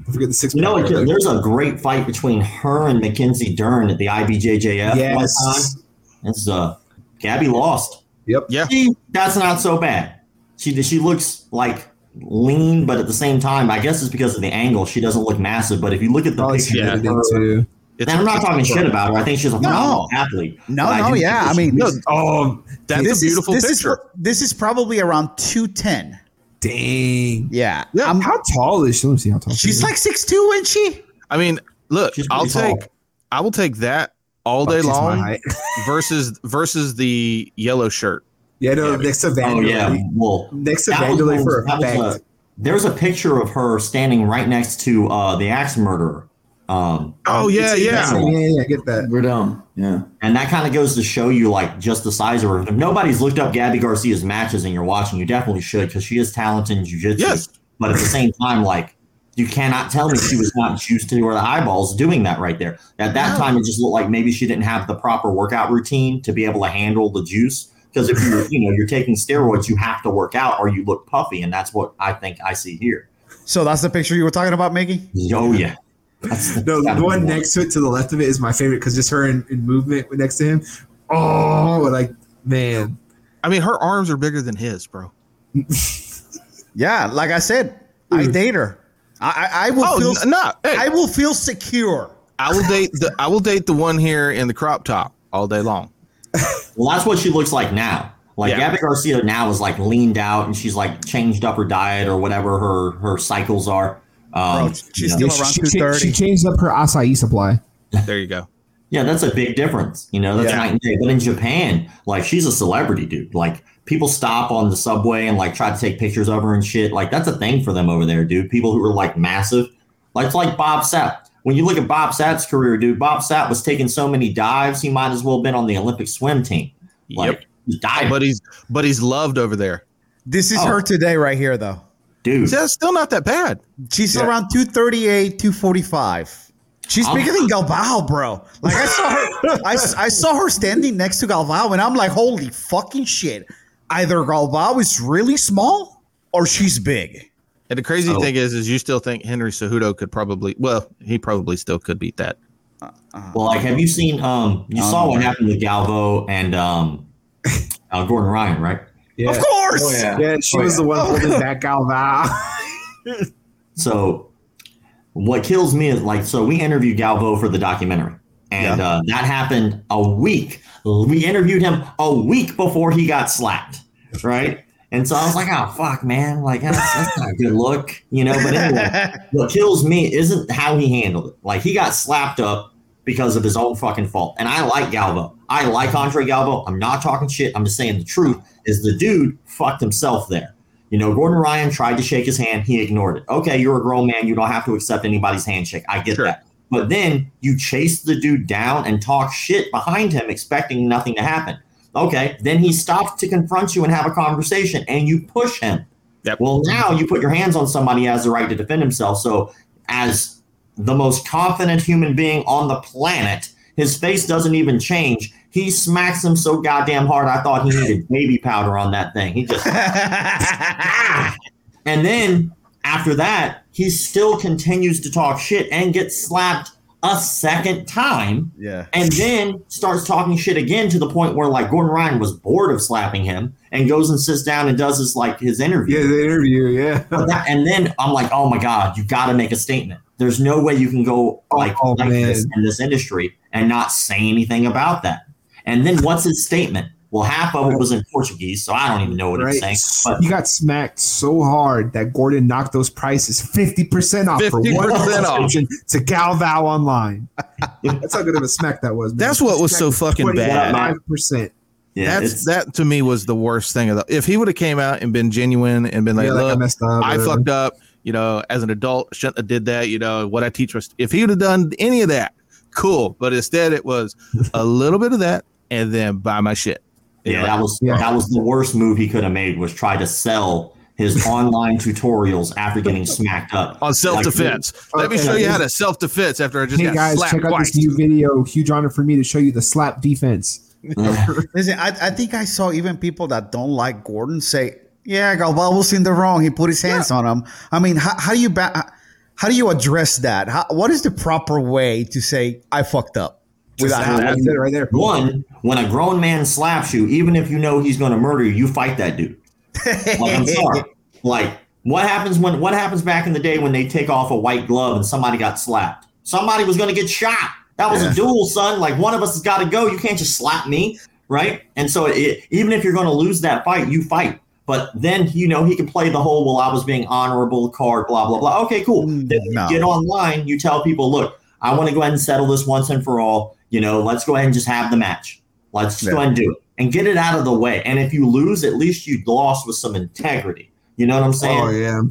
I forget the six. You know, pack. what, there's a great fight between her and Mackenzie Dern at the IBJJF one Yes. time. It's uh, Gabby lost. Yep. Yeah. She, that's not so bad. She she looks like lean, but at the same time, I guess it's because of the angle. She doesn't look massive. But if you look at the Probably picture, Yeah. her- into. It's, and I'm not talking shit about her. I think she's a phenomenal athlete. No, But I no, yeah. I mean, she's- look, Oh, That's this a beautiful is, this picture. Is, this is probably around 210. Dang. Yeah. Yeah. I'm- How tall is she? Let me see how tall. she she's is. like 6'2, isn't she? I mean, look, She's I'll tall. take I will take that all Fuck, day she's long versus versus the yellow shirt. Yeah, no, Yeah, next to Oh yeah, well, Next to that was Vanderlei one- for that was effect. a- there's a picture of her standing right next to uh, the axe murderer. Um, Oh yeah, yeah. yeah, yeah, yeah, I get that. We're dumb. Yeah. and that kind of goes to show you like just the size of her. If nobody's looked up Gabby Garcia's matches and you're watching, you definitely should because she is talented in jiu-jitsu. Yes. But at the same time, like you cannot tell me she was not juiced to her eyeballs doing that right there. At that No. time, it just looked like maybe she didn't have the proper workout routine to be able to handle the juice. Because if you're, you know, you're taking steroids, you have to work out or you look puffy, and that's what I think I see here. So that's the picture you were talking about, Mickey. Oh yeah, that's No, the one next to it to the left of it is my favorite because just her in, in movement next to him. Oh, like man, I mean, her arms are bigger than his, bro. Yeah, like I said, I Mm. date her. I I, I will Oh feel n- no! Hey, I will feel secure. I will date the I will date the one here in the crop top all day long. Well, that's what she looks like now. Like Yeah. Gabby Garcia now is like leaned out and she's like changed up her diet or whatever her her cycles are. Um, Bro, she's you know. still around she, two she, she changed up her acai supply. There you go. yeah, that's a big difference. You know, that's Yeah. night and day. But in Japan, like she's a celebrity, dude. Like people stop on the subway and like try to take pictures of her and shit. Like that's a thing for them over there, dude. People who are like massive. Like it's like Bob Sapp. When you look at Bob Sapp's career, dude, Bob Sapp was taking so many dives, he might as well have been on the Olympic swim team. Like Yep. he's diving, But he's but he's loved over there. This is Oh. her today, right here, though. Dude. That's still not that bad. She's Yeah. around 238, 245. She's I'm- bigger than Galvao, bro. Like I saw her, I, I saw her standing next to Galvao, and I'm like, holy fucking shit! Either Galvao is really small or she's big. And the crazy Oh. thing is, is you still think Henry Cejudo could probably well, he probably still could beat that. Well, like, have you seen? Um, you saw Um, what happened with Galvao and um, uh, Gordon Ryan, right? Yeah, Of course. Oh, yeah. yeah, she Oh, was yeah. the one holding back Galvao. So, what kills me is like, so we interviewed Galvao for the documentary, and uh, that happened a week. We interviewed him a week before he got slapped, right? And so I was like, oh fuck, man, like that's, that's not a good look, you know. But anyway, what kills me isn't how he handled it. Like he got slapped up because of his own fucking fault. And I like Galvao. I like Andre Galvao. I'm not talking shit. I'm just saying the truth is the dude fucked himself there. You know, Gordon Ryan tried to shake his hand. He ignored it. Okay, you're a grown man. You don't have to accept anybody's handshake. I get Sure. that. But then you chase the dude down and talk shit behind him, expecting nothing to happen. Okay, then he stops to confront you and have a conversation, and you push him. Yep. Well, now you put your hands on somebody who has the right to defend himself. So, as the most confident human being on the planet, his face doesn't even change. He smacks him so goddamn hard, I thought he needed baby powder on that thing. He just ah! and then after that, he still continues to talk shit and gets slapped a second time. yeah. And then starts talking shit again to the point where like Gordon Ryan was bored of slapping him and goes and sits down and does his like his interview. yeah, the interview. Yeah, that- and then I'm like, oh my god, you got to make a statement. There's no way you can go like, Oh, like this in this industry and not say anything about that. And then what's his statement? Well, half of it was in Portuguese, so I don't even know what right. it's saying. But He got smacked so hard that Gordon knocked those prices fifty percent off for one 50% off. subscription to Galvao Online. That's how good of a smack that was. Man. That's what was so fucking bad. Five percent. yeah, That's that to me was the worst thing of the if he would have came out and been genuine and been like, Yeah, like I look, messed up. I fucked up, you know, as an adult, shouldn't have did that, you know, what I teach was if he would have done any of that, cool. But instead it was a little bit of that and then buy my shit. You yeah, that was Yeah. that was the worst move he could have made was try to sell his online tutorials after getting smacked up. on self defense. Let me show you how to self defense after I just Hey got guys, slapped check out twice. this new video. Huge honor for me to show you the slap defense. Listen, I, I think I saw even people that don't like Gordon say, "Yeah, Galvao was in the wrong. He put his hands on him." I mean, how, how do you ba- how do you address that? How, what is the proper way to say I fucked up? Without Just- having- that's it right there. One, when a grown man slaps you, even if you know he's going to murder you, you fight that dude. Like, I'm sorry. Like, what happens when what happens back in the day when they take off a white glove and somebody got slapped? Somebody was going to get shot. That was Yeah. a duel, son. Like one of us has got to go. You can't just slap me, right? And so, it, even if you're going to lose that fight, you fight. But then you know he can play the whole "well, I was being honorable" card, blah blah blah. Okay, cool. Mm, Then you no. get online, you tell people, "Look, I want to go ahead and settle this once and for all. You know, let's go ahead and just have the match. Let's just Yeah. go ahead and do it and get it out of the way. And if you lose, at least you lost with some integrity. You know what I'm saying? Oh yeah,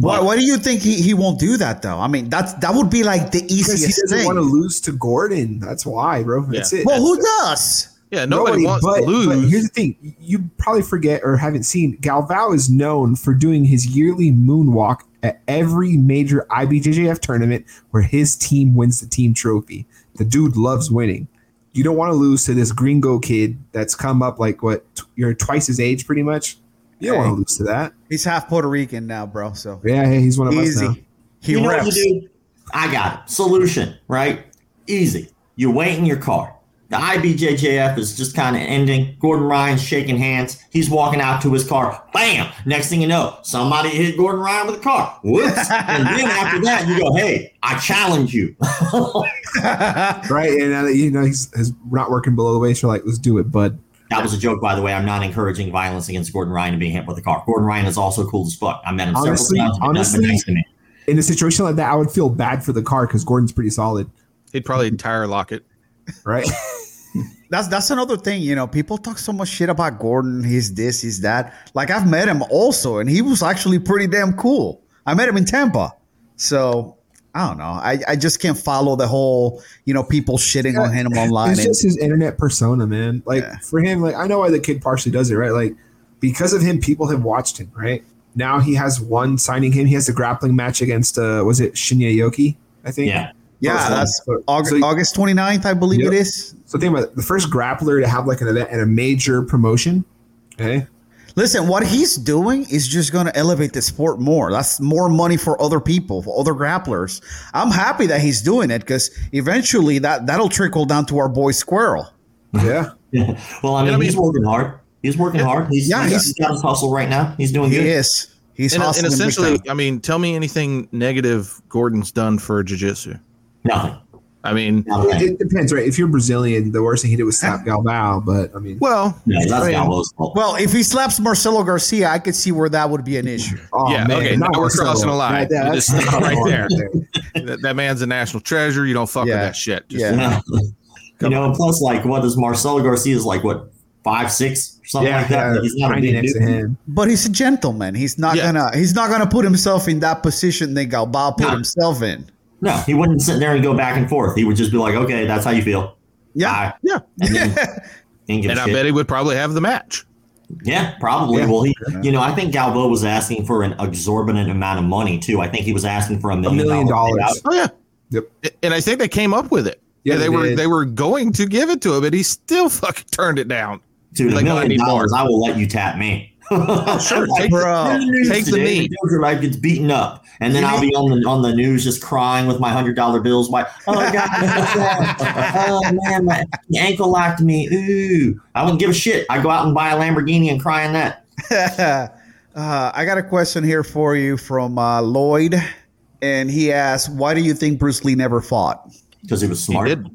Why, why do you think he, he won't do that though? I mean, that's that would be like the because he easiest doesn't thing. want to lose to Gordon. That's why, bro. That's it. well, who does? Yeah, nobody, wants but, to lose. But here's the thing: you probably forget or haven't seen. Galvao is known for doing his yearly moonwalk at every major IBJJF tournament where his team wins the team trophy. The dude loves winning. You don't want to lose to this gringo kid that's come up like what t- you're twice his age, pretty much. You don't want to lose to that. He's half Puerto Rican now, bro. So Yeah, hey, he's one of us now. easy. He you know what you do? I got it. Solution, right? Easy. You wait in your car. The IBJJF is just kind of ending. Gordon Ryan's shaking hands. He's walking out to his car. Bam! Next thing you know, somebody hit Gordon Ryan with a car. Whoops! and then after that, you go, "Hey, I challenge you." right? And uh, you know he's, he's not working below the waist. You're like, let's do it, bud. That was a joke, by the way. I'm not encouraging violence against Gordon Ryan and being hit with a car. Gordon Ryan is also cool as fuck. I met him Honestly- several times. Honestly- nice to me. In a situation like that, I would feel bad for the car because Gordon's pretty solid, He'd probably tire lock it. right? That's that's another thing, you know. People talk so much shit about Gordon. He's this, he's that. Like I've met him also, and he was actually pretty damn cool. I met him in Tampa, so I don't know. I, I just can't follow the whole, you know, people shitting on him online. It's And, just his internet persona, man. Like Yeah. for him, like I know why the kid partially does it, right? Like because of him, people have watched him, right? Now he has one signing him. He has a grappling match against uh was it Shinya Aoki? I think. Yeah. Yeah, that's so- August, so- August 29th, I believe Yep. it is. So think about it. The first grappler to have like an event and a major promotion. Okay. Listen, what he's doing is just going to elevate the sport more. That's more money for other people, for other grapplers. I'm happy that he's doing it because eventually that that'll trickle down to our boy Squirrel. Yeah. Well, I mean, I mean- he's working hard. He's working hard. He's, Yeah, he's, he's- he's got his hustle right now. He's doing He good. is. He's And, and essentially. I mean, tell me anything negative Gordon's done for jiu-jitsu. Nothing. I mean, Not It, it depends, right? If you're Brazilian, the worst thing he did was slap Galvao, but I mean, well, No, that's I mean- Gallo's fault. Well, if he slaps Marcelo Garcia, I could see where that would be an issue. oh, Yeah, okay, not now we're Marcelo. crossing a line. Right there, that's- just right there. there. that, that man's a national treasure. You don't fuck Yeah. with that shit. Just- Yeah. you know, and plus, like, what is Marcelo Garcia's like? What five, six, something like that? Like, he's not a big next dude. to him. But he's a gentleman. He's not Yeah. gonna he's not gonna put himself in that position that Galvao put No. himself in. No, he wouldn't sit there and go back and forth. He would just be like, "Okay, that's how you feel." Yeah. Bye. Yeah. And then, he And a I shit. bet he would probably have the match. Yeah, probably. Yeah. Well, he, you know, I think Galvao was asking for an exorbitant amount of money too. I think he was asking for a A million, million dollar dollars. Oh yeah. Yep. And I think they came up with it. Yeah, they, they were they were going to give it to him, but he still fucking turned it down. Dude, Like, a no, I million need more. dollars, I will let you tap me. Sure, take, Bro, the news take the meat. knee. dude who, like gets beaten up, and then You I'll be on the on the news just crying with my hundred dollar bills. My oh god, oh man, my ankle locked me. Ooh, I wouldn't give a shit. I go out and buy a Lamborghini and cry in that. uh, I got a question here for you from uh, Lloyd, and he asked, "Why do you think Bruce Lee never fought?" because he was He smart. did.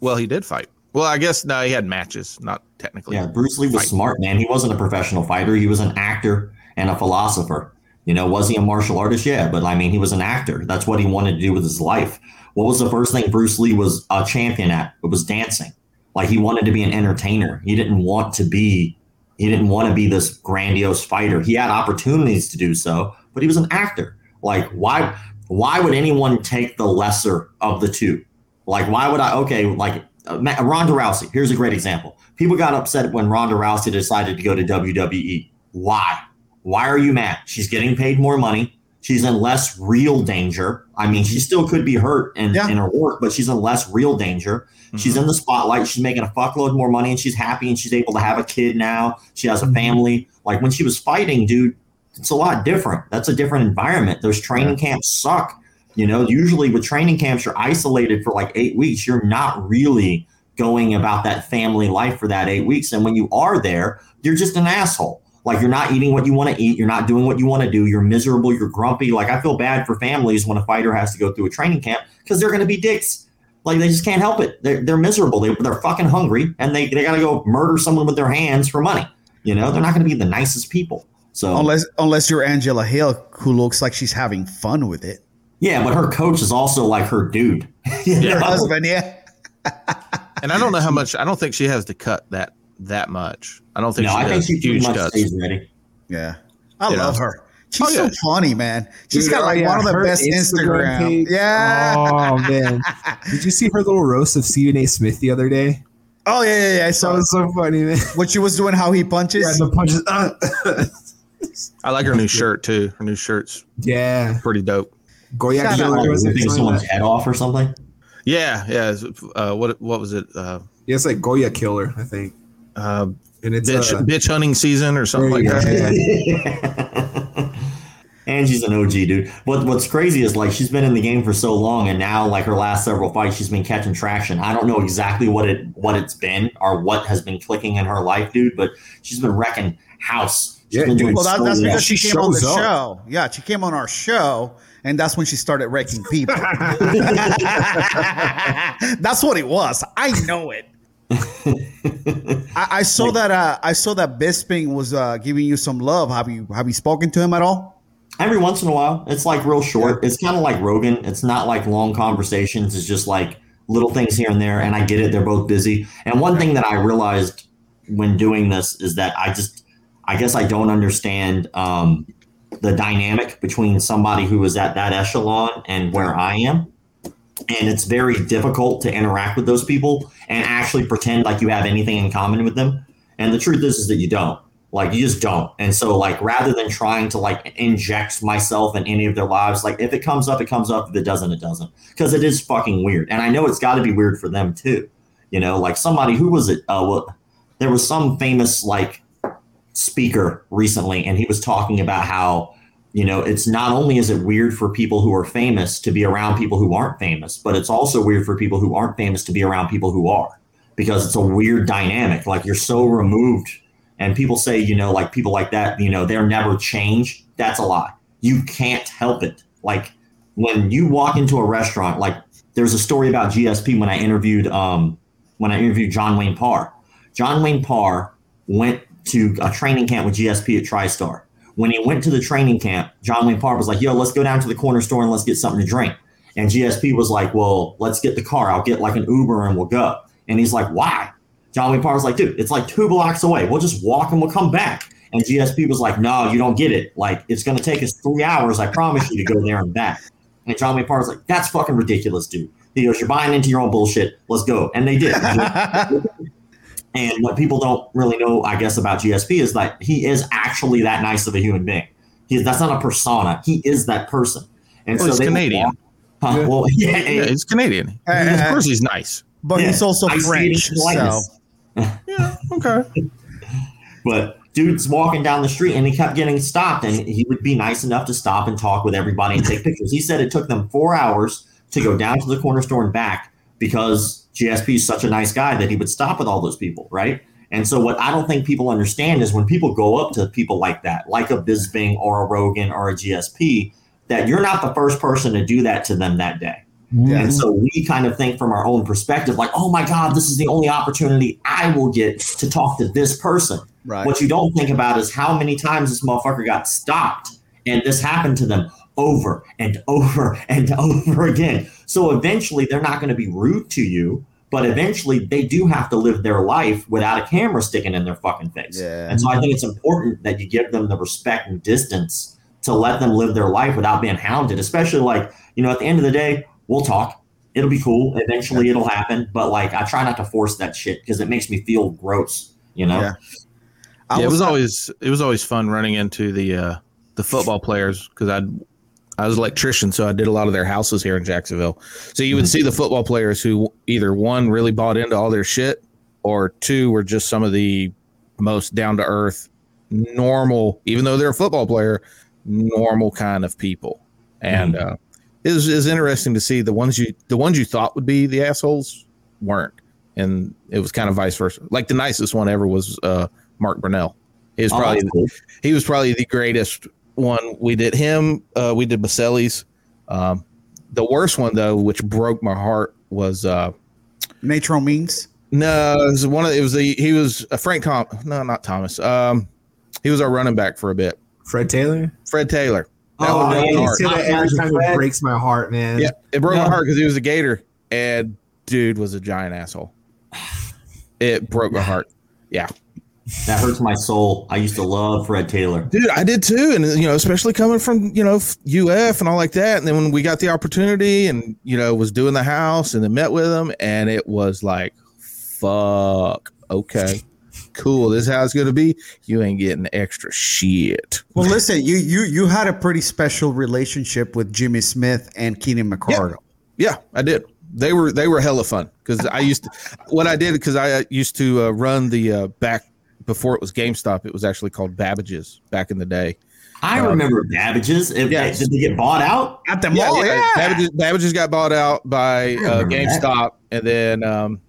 Well, he did fight. Well, I guess no, he had matches, not technically. Yeah, Bruce Lee was Fight. smart, man. He wasn't a professional fighter. He was an actor and a philosopher. You know, was he a martial artist? Yeah, but I mean, he was an actor. That's what he wanted to do with his life. What was the first thing Bruce Lee was a champion at? It was dancing. Like he wanted to be an entertainer. He didn't want to be. He didn't want to be this grandiose fighter. He had opportunities to do so, but he was an actor. Like why? Why would anyone take the lesser of the two? Like why would I? Okay, like uh, Ronda Rousey. Here's a great example. People got upset when Ronda Rousey decided to go to WWE. Why? Why are you mad? She's getting paid more money. She's in less real danger. I mean, she still could be hurt in, Yeah. in her work, but she's in less real danger. She's in the spotlight. She's making a fuckload more money and she's happy and she's able to have a kid now. She has a family. Like when she was fighting, dude, it's a lot different. That's a different environment. Those training camps suck. You know, usually with training camps, you're isolated for like eight weeks. You're not really going about that family life for that eight weeks. And when you are there, you're just an asshole. Like you're not eating what you want to eat. You're not doing what you want to do. You're miserable. You're grumpy. Like I feel bad for families when a fighter has to go through a training camp because they're going to be dicks. Like they just can't help it. They're, they're miserable. They, they're fucking hungry and they, they got to go murder someone with their hands for money. You know, they're not going to be the nicest people. So Unless unless you're Angela Hill, who looks like she's having fun with it. Yeah, but her coach is also like her dude. You Her husband, yeah. and I don't know how much. I don't think she has to cut that that much. I don't think no, she I think does she huge much cuts. stays ready. Yeah, I You love know. her. She's Oh, so yeah. funny, man. She's Dude, got oh, like yeah, one of the best Instagram. page. Yeah. Oh man, did you see her little roast of Stephen A. Smith the other day? Oh yeah, yeah, yeah. I That saw was so funny, man. what she was doing. How he punches. Yeah, the punches. Uh, I like her new shirt too. Her new shirt's yeah, pretty dope. Goya Shout out. Killer Like, was it? someone's head off or something. Yeah, yeah. Uh, what what was it? Uh, Yeah, it's like Goya Killer, I think, uh, and it's bitch, uh, bitch hunting season or something like that. go. and she's an OG dude. What What's crazy is like she's been in the game for so long, and now like her last several fights, she's been catching traction. I don't know exactly what it what it's been or what has been clicking in her life, dude, but she's been wrecking house. She's Yeah, been dude. doing Well, that, so that's well. because she, She came on the up. show. Yeah, she came on our show, and that's when she started wrecking people. that's what it was. I know it. I, I saw that. Uh, I saw that Bisping was uh, giving you some love. Have you Have you spoken to him at all? Every once in a while, it's like real short. It's kind of like Rogan. It's not like long conversations. It's just like little things here and there. And I get it; they're both busy. And one thing that I realized when doing this is that I just, I guess, I don't understand um, the dynamic between somebody who is at that echelon and where I am. And it's very difficult to interact with those people and actually pretend like you have anything in common with them. And the truth is, is that you don't. Like you just don't. And so like rather than trying to like inject myself in any of their lives, like if it comes up, it comes up. If it doesn't, it doesn't. Because it is fucking weird. And I know it's got to be weird for them too. You know, like somebody who was it? Uh, well, there was some famous like speaker recently, and he was talking about how you know it's not only is it weird for people who are famous to be around people who aren't famous, but it's also weird for people who aren't famous to be around people who are because it's a weird dynamic. Like you're so removed and people say, you know, like people like that, you know, they're never change. That's a lie. You can't help it. Like when you walk into a restaurant, like there's a story about GSP when I interviewed um when I interviewed John Wayne Parr. John Wayne Parr went to a training camp with GSP at TriStar. When he went to the training camp, John Wayne Parr was like, yo, let's go down to the corner store and let's get something to drink. And GSP was like, well, let's get the car. I'll get like an Uber and we'll go. And he's like, why? John Wayne Parr was like, dude, it's like two blocks away. We'll just walk and we'll come back. And GSP was like, no, you don't get it. Like, it's going to take us three hours. I promise you to go there and back. And John Wayne Parr was like, that's fucking ridiculous, dude. He goes, you're buying into your own bullshit. Let's go. And they did. and what people don't really know, I guess, about GSP is that he is actually that nice of a human being. He, that's not a persona. He is that person. And Well, he's they Canadian. walk- Huh? Yeah. Well, yeah, Yeah, he's Canadian. Uh, of course, he's nice. but Yeah, he's also I see it in French. So. Yeah. Okay. But dude's walking down the street and he kept getting stopped, and he would be nice enough to stop and talk with everybody and take pictures. He said it took them four hours to go down to the corner store and back because GSP is such a nice guy that he would stop with all those people, right? And so, what I don't think people understand is when people go up to people like that, like a Bisping or a Rogan or a GSP, that you're not the first person to do that to them that day. Yeah. And so we kind of think from our own perspective, like, oh my God, this is the only opportunity I will get to talk to this person. right. What you don't think about is how many times this motherfucker got stopped and this happened to them over and over and over again. So eventually they're not going to be rude to you, but eventually they do have to live their life without a camera sticking in their fucking face. Yeah. And so I think it's important that you give them the respect and distance to let them live their life without being hounded, especially like, you know, at the end of the day, we'll talk. It'll be cool. Eventually it'll happen. But like, I try not to force that shit because it makes me feel gross, you know? Yeah. I yeah, it was always it was always fun running into the uh, the football players because I I was an electrician, so I did a lot of their houses here in Jacksonville. So you would see the football players who either one really bought into all their shit, or two were just some of the most down to earth, normal, even though they're a football player, normal kind of people. And uh, it was, it was interesting to see the ones you the ones you thought would be the assholes weren't, and it was kind of vice versa. Like the nicest one ever was uh, Mark Brunell. He was Oh, probably that's cool. he was probably the greatest one. We did him. Uh, we did Boselli's. Um, the worst one though, which broke my heart, was uh, Natrone Means. no, it was one of it was the he was a Frank Com. No, not Thomas. Um, he was our running back for a bit. Fred Taylor. Fred Taylor. That Oh, one yeah, my I that every time it breaks my heart, man. Yeah, it broke Yeah. my heart because he was a Gator, and dude was a giant asshole. It broke my heart. Yeah, That hurts my soul. I used to love Fred Taylor. dude, I did too, and you know, especially coming from you know UF and all like that. And then when we got the opportunity, and you know, was doing the house, and then met with him, and it was like, fuck, okay, cool. This is how it's gonna be. You ain't getting extra shit. Well, listen, you you you had a pretty special relationship with Jimmy Smith and Keenan McCardell. Yeah, I did. They were they were hella fun because I used to what I did because I uh, used to uh, run the uh, back before it was GameStop. It was actually called Babbage's back in the day. I remember Babbage's. If, Yes. Did they get bought out? At the mall, yeah. Babbage's, Babbage's got bought out by uh, remember that. GameStop, and then um,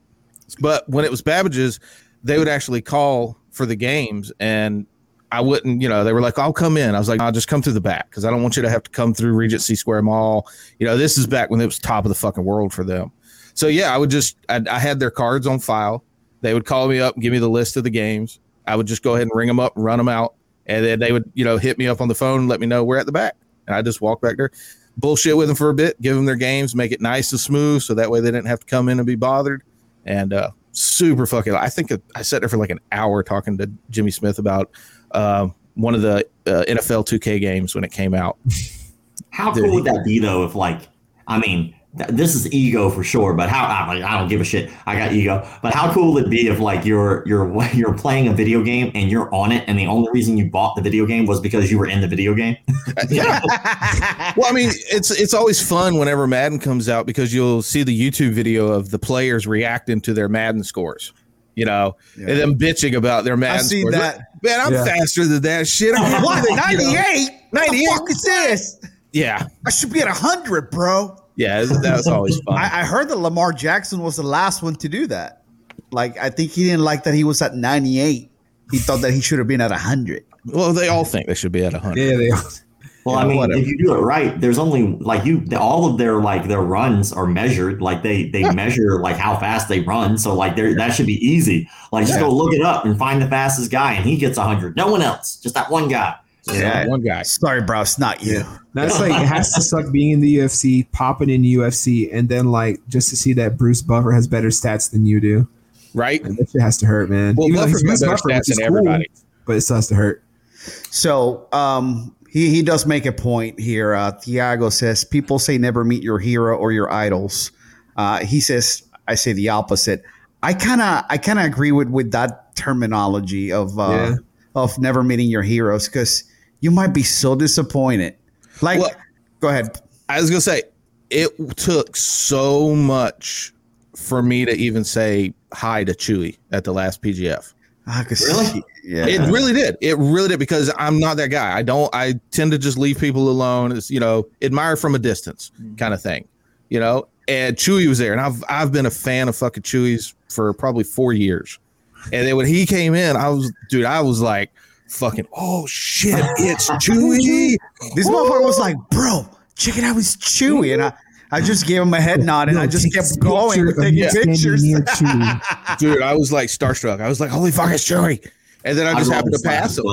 but when it was Babbage's, they would actually call for the games, and I wouldn't, you know, they were like, "I'll come in." I was like, "I'll just come through the back because I don't want you to have to come through Regency Square Mall." You know, this is back when it was top of the fucking world for them. So yeah, I would just, I, I had their cards on file. They would call me up, and give me the list of the games. I would just go ahead and ring them up, run them out, and then they would, you know, hit me up on the phone, and let me know we're at the back, and I just walk back there bullshit with them for a bit, give them their games, make it nice and smooth, so that way they didn't have to come in and be bothered. And uh, super fucking. I think I sat there for like an hour talking to Jimmy Smith about uh, one of the uh, NFL 2K games when it came out. How Dude, cool would that be though? If like, I mean, this is ego for sure. But how? I, like, I don't give a shit. I got ego. But how cool would it be if like you're you're you're playing a video game and you're on it, and the only reason you bought the video game was because you were in the video game? yeah. well, I mean, it's it's always fun whenever Madden comes out because you'll see the YouTube video of the players reacting to their Madden scores. You know, Yeah. and them bitching about their Madden. I've seen scores. that. Man, I'm Yeah. faster than that shit. I'm What? you know. 98? What the 98? fuck is this? Yeah, I should be at 100, bro. Yeah, that was always fun. I, I heard that Lamar Jackson was the last one to do that. Like, I think he didn't like that he was at 98. He thought that he should have been at 100. Well, they all think they should be at 100. Yeah, they are. Well, I mean, whatever. if you do it right, there's only like you. All of their like their runs are measured. Like they they measure like how fast they run. So like there that should be easy. Like just Yeah. go look it up and find the fastest guy, and he gets hundred. No one else, just that one guy. You know, Yeah. one guy. Sorry, bro. It's not you. That's like it has to suck being in the UFC, popping in UFC, and then like just to see that Bruce Buffer has better stats than you do. Right? And that shit has to hurt, man. Well, Even though Buffer's he's got better Buffer, stats than cool, everybody. but it still has to hurt. So um, he, he does make a point here. Uh, Thiago says, People say never meet your hero or your idols. Uh, he says, I say the opposite. I kind of I kind of agree with, with that terminology of uh, Yeah. of never meeting your heroes because you might be so disappointed. Like, Well- go ahead. I was going to say, it took so much for me to even say hi to Chewy at the last PGF. Ah, 'cause Really? he- yeah. It really did. It really did because I'm not that guy. I don't. I tend to just leave people alone. It's you know admire from a distance kind of thing, you know. And Chewy was there, and I've I've been a fan of fucking Chewy's for probably four years. And then when he came in, I was dude. I was like, fucking, oh shit, it's Chewy. This motherfucker was like, bro, check it out, it's Chewy. And I, I just gave him a head nod and Yo, I just kept going with taking pictures. dude. I was like starstruck. I was like, holy fuck, it's Chewy. And then I just I'd happened to pass him.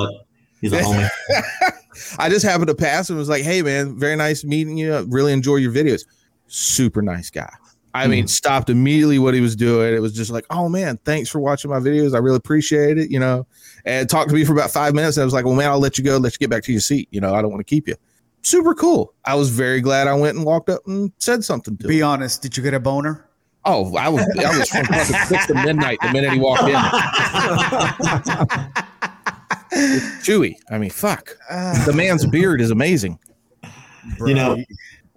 He's a homie. I just happened to pass and was like, "Hey, man, very nice meeting you. Really enjoy your videos." Super nice guy. I mean, stopped immediately what he was doing. It was just like, "Oh man, thanks for watching my videos. I really appreciate it." You know, and talked to me for about five minutes. And I was like, "Well, man, I'll let you go. Let you get back to your seat. You know, I don't want to keep you." Super cool. I was very glad I went and walked up and said something to him. Be honest, did you get a boner? Oh, I was I was from six to midnight the minute he walked in. Chewy. I mean, fuck. The man's beard is amazing. bro. You know,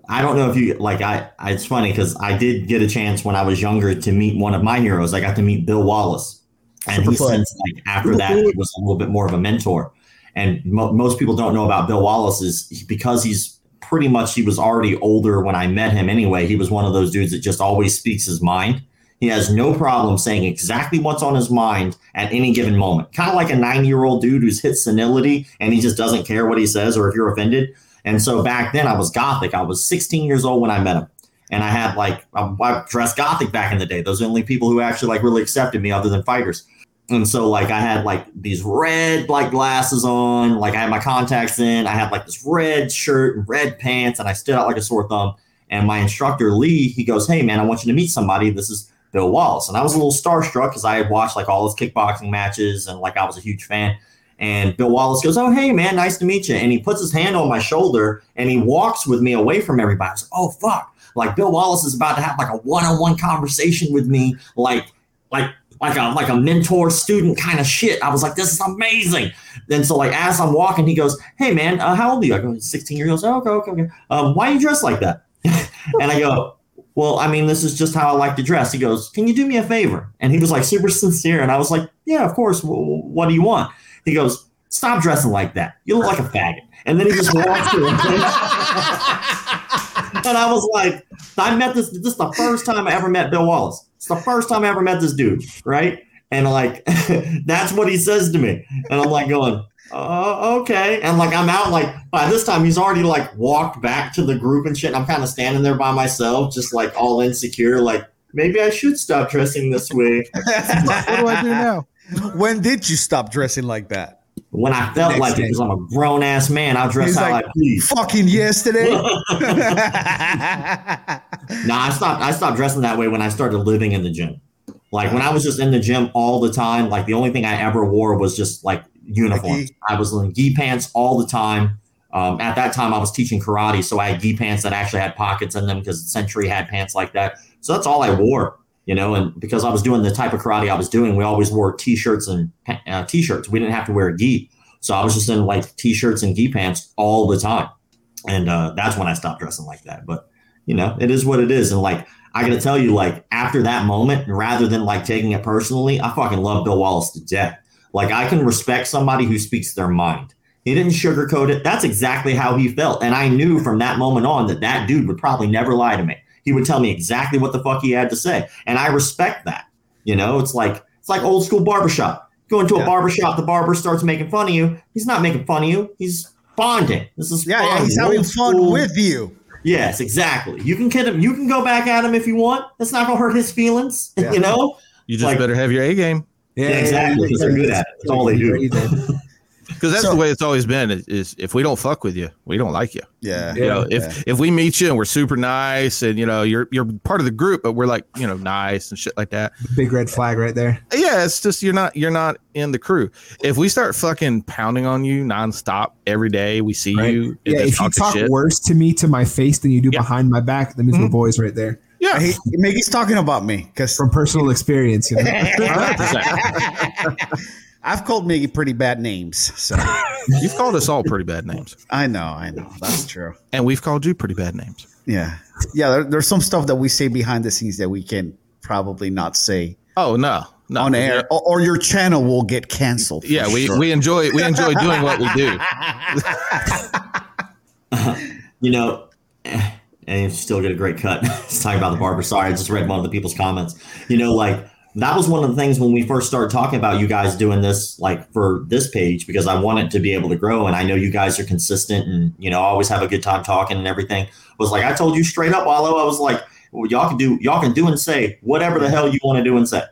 I don't know if you like. I, I it's funny because I did get a chance when I was younger to meet one of my heroes. I got to meet Bill Wallace, and he since like after that he was a little bit more of a mentor. And mo- most people don't know about Bill Wallace is because he's pretty much he was already older when I met him anyway. He was one of those dudes that just always speaks his mind. He has no problem saying exactly what's on his mind at any given moment. Kind of like a 90 year old dude who's hit senility and he just doesn't care what he says or if you're offended. And so back then I was gothic. I was 16 years old when I met him. And I had like, I, I dressed gothic back in the day. Those are the only people who actually like really accepted me other than fighters. And so like I had like these red like glasses on, like I had my contacts in, I had like this red shirt and red pants, and I stood out like a sore thumb. And my instructor Lee, he goes, "Hey man, I want you to meet somebody. This is Bill Wallace." And I was a little starstruck because I had watched like all his kickboxing matches and like I was a huge fan. And Bill Wallace goes, "Oh hey man, nice to meet you." And he puts his hand on my shoulder and he walks with me away from everybody. I was like, "Oh fuck!" Like Bill Wallace is about to have like a one-on-one conversation with me, like like like a like a mentor student kind of shit. I was like, this is amazing. Then so like as I'm walking, he goes, Hey man, uh, how old are you? I go, 16 years old. Oh, okay, okay, okay. Um, why are you dressed like that? and I go, Well, I mean, this is just how I like to dress. He goes, Can you do me a favor? And he was like super sincere. And I was like, Yeah, of course. W- what do you want? He goes, Stop dressing like that. You look like a faggot. And then he just walks away. and I was like, I met this. This is the first time I ever met Bill Wallace. It's the first time I ever met this dude, right? And like, that's what he says to me, and I'm like going, uh, okay. And like, I'm out. Like by this time, he's already like walked back to the group and shit. And I'm kind of standing there by myself, just like all insecure. Like maybe I should stop dressing this way. what do I do now? When did you stop dressing like that? When I felt Next like it, because I'm a grown ass man, I'll dress He's how like, I please. Fucking yesterday. No, I stopped. I stopped dressing that way when I started living in the gym. Like when I was just in the gym all the time. Like the only thing I ever wore was just like uniforms. gi? I was in gi pants all the time. Um, at that time, I was teaching karate, so I had gi pants that actually had pockets in them because Century had pants like that. So that's all I wore, you know. And because I was doing the type of karate I was doing, we always wore t-shirts and uh, t-shirts. We didn't have to wear a gi, so I was just in like t-shirts and gi pants all the time. And uh, that's when I stopped dressing like that. But you know, it is what it is. And like, I gotta tell you, like, after that moment, rather than like taking it personally, I fucking love Bill Wallace to death. Like, I can respect somebody who speaks their mind. He didn't sugarcoat it. That's exactly how he felt. And I knew from that moment on that that dude would probably never lie to me. He would tell me exactly what the fuck he had to say. And I respect that. You know, it's like, it's like old school barbershop. Go into a Yeah. barbershop, the barber starts making fun of you. He's not making fun of you. He's bonding. This is yeah, yeah, fun. he's having Old fun school- with you. Yes, exactly. You can kid him. You can go back at him if you want. That's not gonna hurt his feelings. Yeah. You know. You just Like- better have your A game Yeah, Yeah, exactly, 'cause they're good at it. That's all they do. Because that's So- the way it's always been. Is, is if we don't fuck with you, we don't like you. Yeah. you know, if yeah. if we meet you and we're super nice and you know you're you're part of the group, but we're like you know nice and shit like that. Big red flag right there. Yeah, it's just you're not you're not in the crew. If we start fucking pounding on you nonstop every day, we see Right. you. Yeah, if you talk shit. worse to me to my face than you do Yeah. behind my back, that means we're Mhm. boys right there. yeah, He, Miggy's talking about me because From personal experience, you know. 100%. I've called Miggy pretty bad names. So You've called us all pretty bad names, I know, I know. That's true. and we've called you pretty bad names. Yeah. Yeah. There, there's some stuff that we say behind the scenes that we can probably not say Oh no, no, on air, or, or your channel will get canceled. Yeah, we, sure. we enjoy we enjoy doing what we do. You know, eh, and you still get a great cut. it's talking about the barber. Sorry, I just read one of the people's comments. You know, like that was one of the things when we first started talking about you guys doing this, like for this page, because I want it to be able to grow. And I know you guys are consistent and, you know, I always have a good time talking and everything. Was like, I told you straight up, Wallow, I was like, well, y'all can do, y'all can do and say whatever the hell you want to do and say.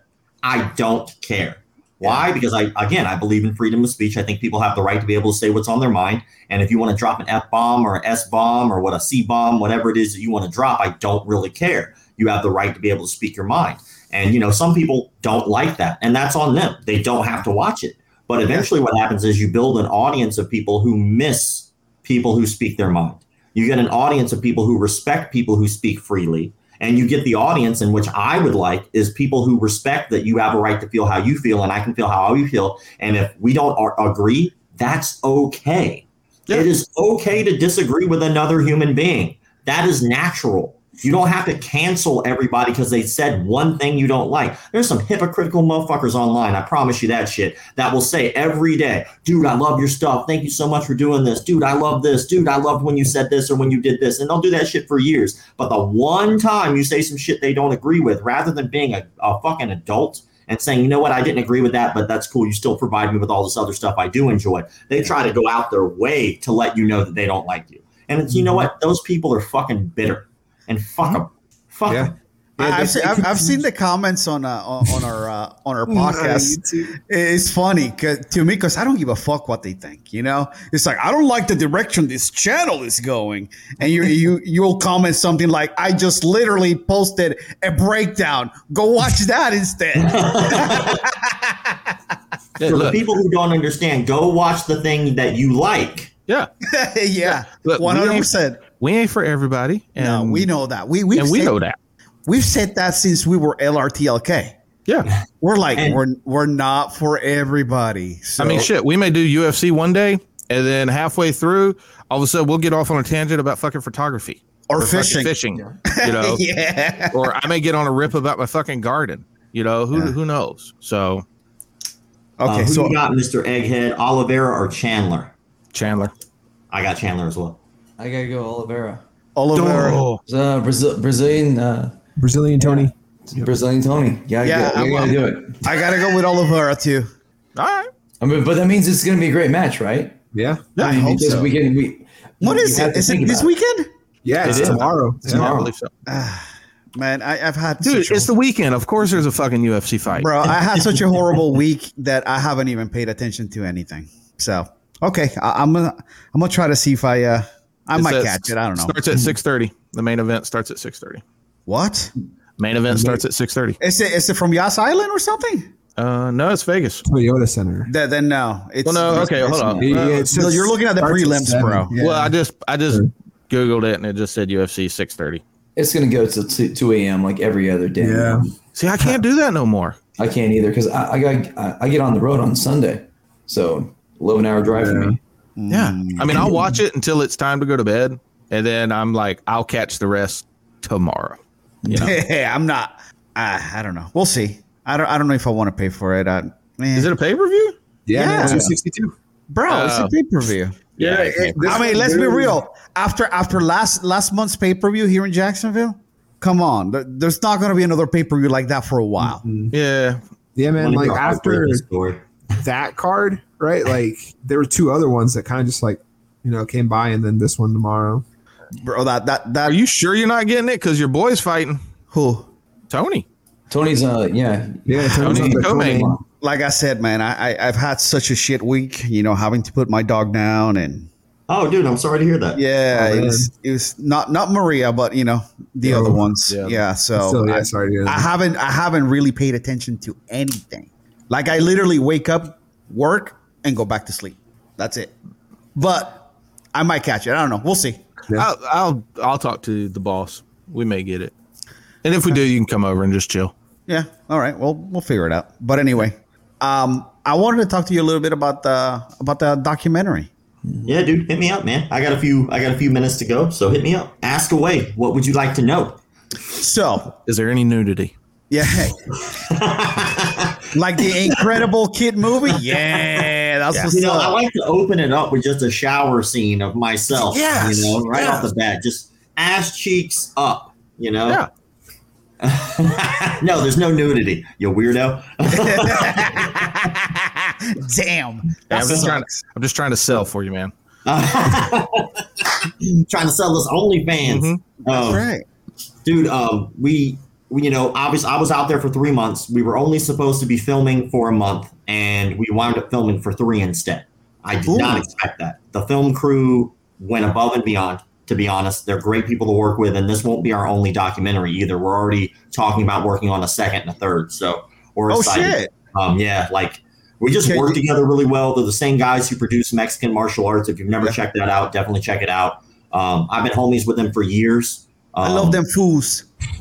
I don't care. Why? Because I, again, I believe in freedom of speech. I think people have the right to be able to say what's on their mind. And if you want to drop an F bomb or an S bomb or what a C bomb, whatever it is that you want to drop, I don't really care. You have the right to be able to speak your mind. And you know, some people don't like that, and that's on them. They don't have to watch it. But eventually, what happens is you build an audience of people who miss people who speak their mind. You get an audience of people who respect people who speak freely. And you get the audience in which I would like is people who respect that you have a right to feel how you feel and I can feel how you feel. And if we don't ar- agree, that's okay. Yeah. It is okay to disagree with another human being. That is natural. You don't have to cancel everybody because they said one thing you don't like. There's some hypocritical motherfuckers online. I promise you that shit that will say every day, dude, I love your stuff. Thank you so much for doing this. Dude, I love this. Dude, I loved when you said this or when you did this. And they'll do that shit for years. But the one time you say some shit they don't agree with, rather than being a, a fucking adult and saying, you know what, I didn't agree with that, but that's cool. You still provide me with all this other stuff I do enjoy. They try to go out their way to let you know that they don't like you. And it's, you know mm-hmm. what? Those people are fucking bitter. And fuck them. Fuck Yeah. 'em. Yeah, I- they- I've, seen, I've, I've seen the comments on uh, on, on our uh, on our podcast. YouTube. It's funny 'cause- to me because I don't give a fuck what they think. You know, it's like I don't like the direction this channel is going, and you you you'll comment something like, "I just literally posted a breakdown. Go watch that instead." Yeah, For the people who don't understand, go watch the thing that you like. yeah, yeah, Look, we one hundred ain't- percent. We ain't for everybody, and No, we know that. We we and we know that. We've said that since we were LRTLK. Yeah, We're like And- we're we're not for everybody. So, I mean, shit, we may do UFC one day, and then halfway through, all of a sudden, we'll get off on a tangent about fucking photography or fucking fishing. fishing, you know, yeah. or I may get on a rip about my fucking garden. You know, who Yeah. who knows? So Uh, Okay, who so you got, Mr. Egghead, Oliveira or Chandler? Chandler, I got Chandler as well. I gotta go Oliveira. Oliver. Oh, uh, Brazil, Brazilian, uh, Brazilian Tony. Brazilian Tony. Yeah, Yeah, yeah, I'm- you gotta do it. I gotta go with Oliveira too. all right. I mean, but that means it's gonna be a great match, right? Yeah. yeah I mean, hope so. we can. We What you is have it? to Is it this weekend? Yeah, it's It is. tomorrow. Yeah, I Tomorrow. believe so. Man, I, I've had Dude, such a- it's the weekend. Of course, there's a fucking UFC fight. bro. I had such a horrible week that I haven't even paid attention to anything. So okay, I, I'm gonna I'm gonna try to see if I uh I It might says- catch it. I don't know. Starts at six thirty. The main event starts at six thirty. What Main event starts at six thirty. is it? Is it from Yas Island or something? Uh, no, it's Vegas. Toyota Center. Then, then no. It's Well, no, okay, hold on. Yeah, Uh, it so you're looking at the starts prelims, seven. bro. Yeah. Well, I just I just googled it and it just said UFC six thirty. It's gonna go to two, 2 a.m. like every other day. Yeah. See, I can't do that no more. I can't either because I, I got I, I get on the road on Sunday, so 11 hour drive for me. Yeah, I mean, I'll watch it until it's time to go to bed, and then I'm like, I'll catch the rest tomorrow. You know, Hey, I'm not. I, I don't know. We'll see. I don't. I don't know if I want to pay for it. I, man, is it a pay per view? Yeah, Yeah. 262. bro? it's a oh. pay per view. Yeah, it- I mean, let's be real. After after last last month's pay per view here in Jacksonville, come on. There- There's not going to be another pay per view like that for a while. Mm-hmm. yeah. Yeah, man. Like after that card, right? Like there were two other ones that kind of just like, you know, came by, and then this one tomorrow. Bro, that that that Are you sure you're not getting it? Because your boy's fighting who? Tony. Tony's uh yeah Yeah, Tony's Tony on the Comey. co-main. Like I said, man, I, I I've had such a shit week. You know, having to put my dog down and Oh, dude, I'm sorry to hear that. yeah, Oh, it was it was not not Maria, but you know the Yeah. other ones. Yeah. Yeah, so Still, yeah, I, sorry. to hear I haven't I haven't really paid attention to anything. Like I literally wake up, work, and go back to sleep. That's it. But I might catch it. I don't know. We'll see. Yeah. I'll, I'll I'll talk to the boss. We may get it, and if we do, you can come over and just chill. Yeah. All right. Well, we'll figure it out. But anyway, um, I wanted to talk to you a little bit about the about the documentary. Yeah, dude, hit me up, man. I got a few. I got a few minutes to go, so hit me up. Ask away. What would you like to know? So, Is there any nudity? yeah, like the Incredible Kid movie. Yeah, that's what's You know, I like to open it up with just a shower scene of myself. Yeah, You know, right yes. off the bat, just ass cheeks up. You know. Yeah. no, there's no nudity. You weirdo. Damn. Yeah, I'm just trying. sucks. I'm just trying to sell for you, man. Trying to sell us OnlyFans. Mhm. Um, That's right. dude um we, we you know obviously i was out there for three months. We were only supposed to be filming for a month and we wound up filming for three instead. I did not expect that. The film crew went above and beyond to be honest. They're great people to work with and this won't be our only documentary either. We're already talking about working on a second and a third so we're Oh excited. shit. um yeah like we just Okay, work together really well. They're the same guys who produce mexican martial arts. If you've never Yeah. checked that out definitely check it out. Um, i've been homies with them for years. I Um, love them fools.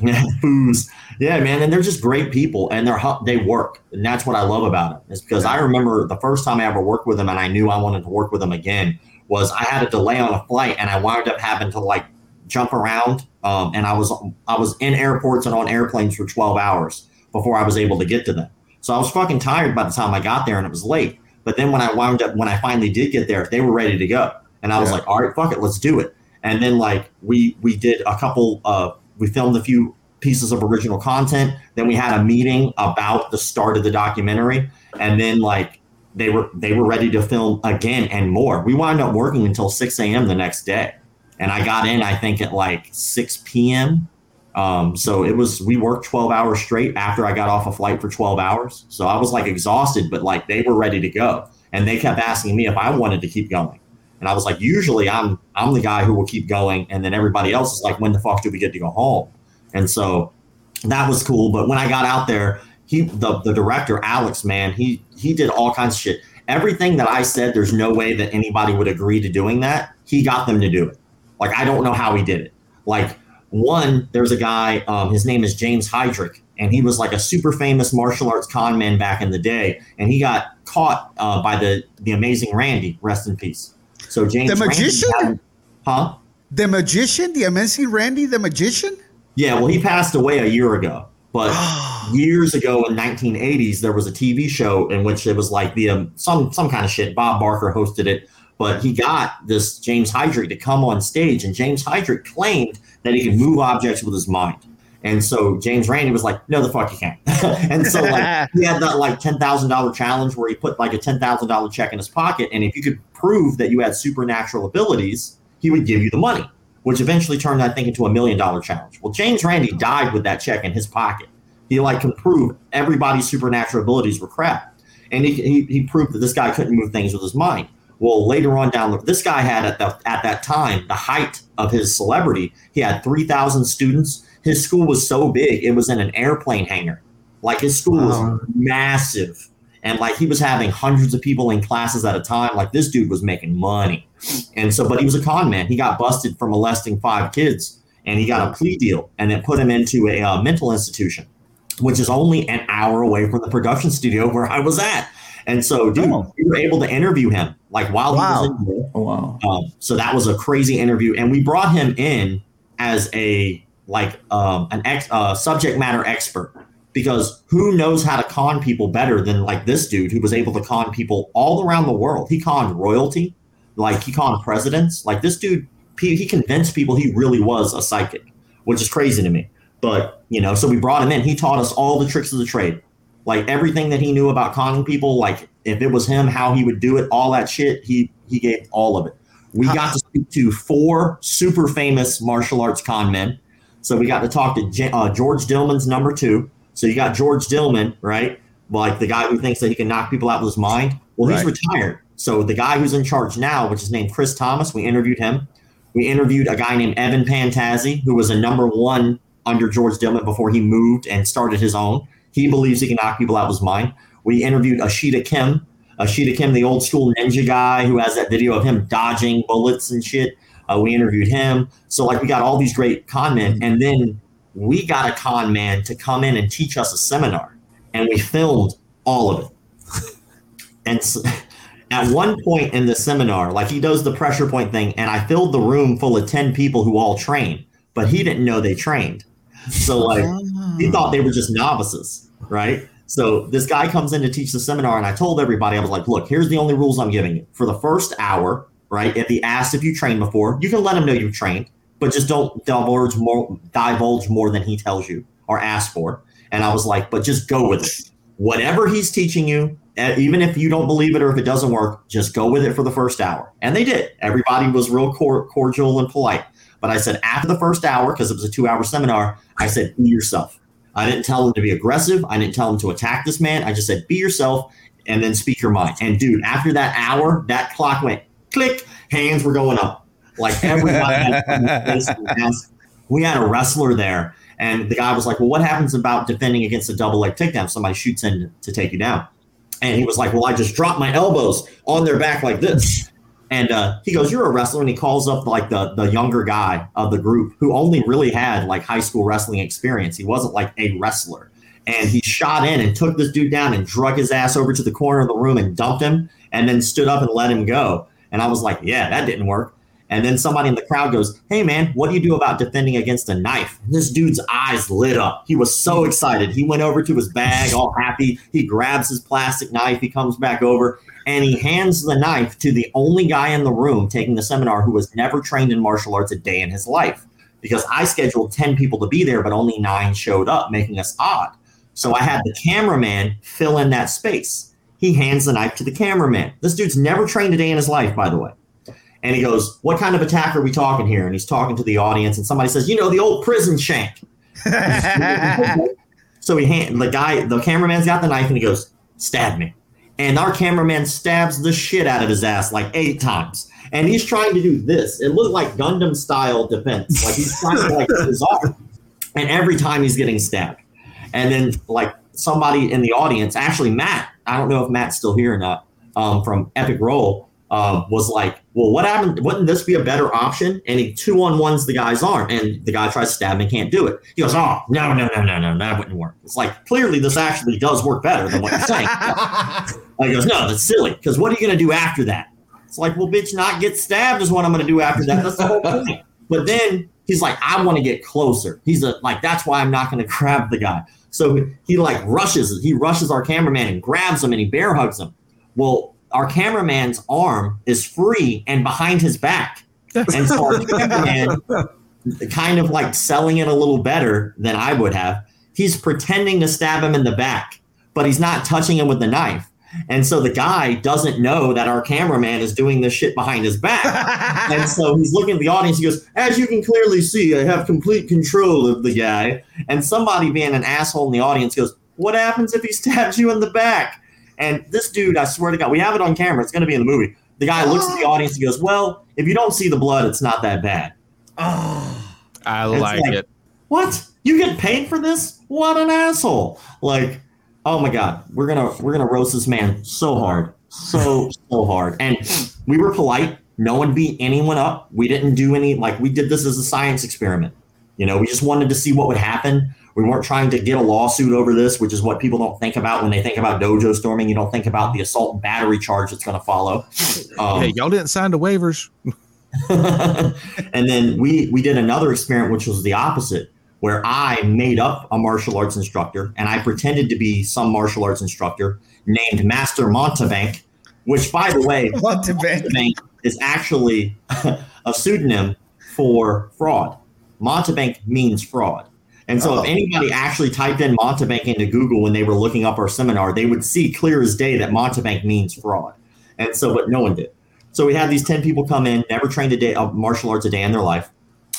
Yeah, man, and they're just great people, and they're they work, and that's what I love about them. Is because I remember the first time I ever worked with them, and I knew I wanted to work with them again. Was I had a delay on a flight, and I wound up having to like jump around, um, and I was I was in airports and on airplanes for twelve hours before I was able to get to them. So I was fucking tired by the time I got there, and it was late. But then when I wound up, when I finally did get there, they were ready to go, and I was Yeah. like, all right, fuck it, let's do it. And then like we we did a couple uh we filmed a few pieces of original content. Then we had a meeting about the start of the documentary, and then like they were they were ready to film again and more. We wound up working until six a.m. the next day, and I got in I think at like six p.m. Um, so it was we worked 12 hours straight after I got off a flight for 12 hours. So I was like exhausted, but like they were ready to go. And they kept asking me if I wanted to keep going. And I was like, usually I'm I'm the guy who will keep going, and then everybody else is like, when the fuck do we get to go home? And so that was cool. But when I got out there, he the, the director, Alex, man, he he did all kinds of shit. Everything that I said, there's no way that anybody would agree to doing that. He got them to do it. Like I don't know how he did it. Like one, there's a guy, um, his name is James Hydrick, and he was like a super famous martial arts con man back in the day, and he got caught uh, by the the amazing Randi, rest in peace. So James The magician? had- huh? The magician, the amazing Randi, the magician. Yeah, well, he passed away a year ago. But years ago in 1980s, there was a TV show in which it was like the um, some some kind of shit. Bob Barker hosted it, but he got this James Hydrick to come on stage, and James Hydrick claimed that he could move objects with his mind. And so James Randi was like, "No, the fuck you can't." and so like he had that like ten thousand dollar challenge where he put like a ten thousand dollar check in his pocket, and if you could prove that you had supernatural abilities, he would give you the money which eventually turned, I think, into a million dollar challenge. Well, James Randi died with that check in his pocket. He like can prove everybody's supernatural abilities were crap, and he, he, he proved that this guy couldn't move things with his mind. Well, later on down the, this guy had at the at that time the height of his celebrity, he had three thousand students. His school was so big, it was in an airplane hangar. Like his school Wow. was massive, and like he was having hundreds of people in classes at a time. Like this dude was making money. And so, but he was a con man. He got busted for molesting five kids and he got a plea deal and it put him into a uh, mental institution, which is only an hour away from the production studio where I was at. And so, dude, Oh. we were able to interview him like while Wow. he was in there. Oh wow. Um, so that was a crazy interview, and we brought him in as a like um, an ex, uh, subject matter expert because who knows how to con people better than like this dude who was able to con people all around the world. He conned royalty, like he conned presidents. Like this dude, he he convinced people he really was a psychic, which is crazy to me. But you know, so we brought him in. He taught us all the tricks of the trade like everything that he knew about conning people like if it was him how he would do it all that shit he he gave all of it we got to speak to four super famous martial arts con men so we got to talk to J- uh, george dillman's number two so you got george dillman right like the guy who thinks that he can knock people out with his mind well he's Right. retired so the guy who's in charge now which is named chris thomas we interviewed him we interviewed a guy named evan pantazi who was a number one under george dillman before he moved and started his own he believes he can knock people out of his mind. We interviewed Ashida Kim. Ashida Kim, the old school ninja guy who has that video of him dodging bullets and shit. Uh, we interviewed him. So, like, we got all these great con men. And then we got a con man to come in and teach us a seminar. And we filmed all of it. And s at one point in the seminar, like, he does the pressure point thing. And I filled the room full of 10 people who all train, but he didn't know they trained. So, like, he thought they were just novices, right? So this guy comes in to teach the seminar, and I told everybody, I was like, look, here's the only rules I'm giving you. For the first hour, right? If he asks if you trained before, you can let him know you've trained, but just don't divulge more divulge more than he tells you or asks for. And I was like, but just go with it. Whatever he's teaching you, eh, even if you don't believe it or if it doesn't work, just go with it for the first hour. And they did. Everybody was real cor- cordial and polite. But I said after the first hour, because it was a two hour seminar, I said, be yourself. I didn't tell them to be aggressive. I didn't tell them to attack this man. I just said, be yourself and then speak your mind. And dude, after that hour, that clock went click, hands were going up. Like everybody had something face and hands. We had a wrestler there, and the guy was like, Well, what happens about defending against a double leg takedown? Somebody shoots in to take you down. And he was like, Well, I just dropped my elbows on their back like this. And uh, he goes, "You're a wrestler," and he calls up like the the younger guy of the group who only really had like high school wrestling experience. He wasn't like a wrestler, and he shot in and took this dude down and drug his ass over to the corner of the room and dumped him, and then stood up and let him go. And I was like, "Yeah, that didn't work." And then somebody in the crowd goes, Hey man, what do you do about defending against a knife? And this dude's eyes lit up. He was so excited. He went over to his bag, all happy. He grabs his plastic knife. He comes back over and he hands the knife to the only guy in the room taking the seminar who was never trained in martial arts a day in his life. Because I scheduled 10 people to be there, but only nine showed up, making us odd. So I had the cameraman fill in that space. He hands the knife to the cameraman. This dude's never trained a day in his life, by the way. And he goes, What kind of attack are we talking here? And he's talking to the audience, and somebody says, You know, the old prison shank. so he hand the guy, the cameraman's got the knife, and he goes, "Stab me." And our cameraman stabs the shit out of his ass like eight times. And he's trying to do this. It looked like Gundam style defense. Like he's trying to like his arm. And every time he's getting stabbed. And then like somebody in the audience, actually Matt, I don't know if Matt's still here or not, um, from Epic Roll, uh, was like, well, what happened? Wouldn't this be a better option? And he two on ones the guy's arm, and the guy tries to stab him and can't do it. He goes, oh, no, no, no, no, no, that wouldn't work. It's like, clearly this actually does work better than what you're saying. he goes, no, that's silly, because what are you going to do after that? It's like, well, bitch, not get stabbed is what I'm going to do after that. That's the whole point. But then he's like, I want to get closer. He's a, like, that's why I'm not going to grab the guy. So he like rushes, he rushes our cameraman and grabs him and he bear hugs him. Well, our cameraman's arm is free and behind his back. And so our cameraman, kind of like selling it a little better than I would have, he's pretending to stab him in the back, but he's not touching him with the knife. And so the guy doesn't know that our cameraman is doing this shit behind his back. and so he's looking at the audience. He goes, As you can clearly see, I have complete control of the guy. And somebody being an asshole in the audience goes, What happens if he stabs you in the back? And this dude, I swear to God, we have it on camera. It's going to be in the movie. The guy looks at the audience and goes, Well, if you don't see the blood, it's not that bad. Oh, I like like- it. What? You get paid for this? What an asshole. Like, oh my god, we're gonna we're gonna roast this man so hard. So so hard. And we were polite. No one beat anyone up. We didn't do any like we did this as a science experiment. You know, we just wanted to see what would happen. We weren't trying to get a lawsuit over this, which is what people don't think about when they think about dojo storming. You don't think about the assault and battery charge that's going to follow. Um, hey, y'all didn't sign the waivers. and then we we did another experiment which was the opposite where i made up a martial arts instructor and i pretended to be some martial arts instructor named master mountebank which by the way band? mountebank is actually a pseudonym for fraud mountebank means fraud and so if oh. anybody actually typed in mountebank into google when they were looking up our seminar they would see clear as day that mountebank means fraud and so but no one did so we had these 10 people come in, never trained a day of martial arts a day in their life.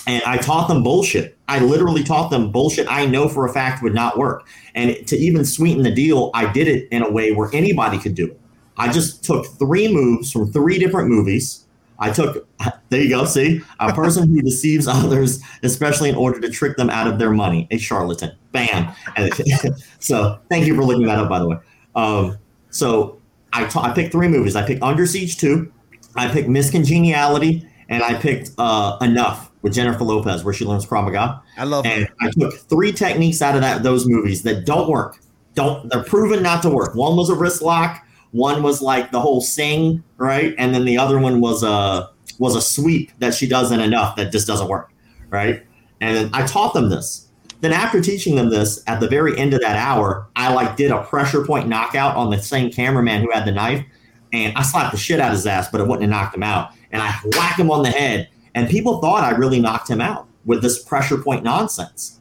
And I taught them bullshit. I literally taught them bullshit I know for a fact would not work. And to even sweeten the deal, I did it in a way where anybody could do it. I just took three moves from three different movies. I took, there you go, see, a person who deceives others, especially in order to trick them out of their money, a charlatan. Bam. And so thank you for looking that up, by the way. Um, so I ta- I picked three movies. I picked Under Siege 2, I picked Miss Congeniality, and I picked uh, Enough with Jennifer Lopez, where she learns Krav Maga. I love And her. I took three techniques out of that those movies that don't work. Don't they're proven not to work. One was a wrist lock. One was like the whole sing, right? And then the other one was a was a sweep that she does not enough that just doesn't work, right? And I taught them this. Then after teaching them this, at the very end of that hour, I like did a pressure point knockout on the same cameraman who had the knife, and I slapped the shit out of his ass, but it wouldn't have knocked him out. And I whack him on the head, and people thought I really knocked him out with this pressure point nonsense.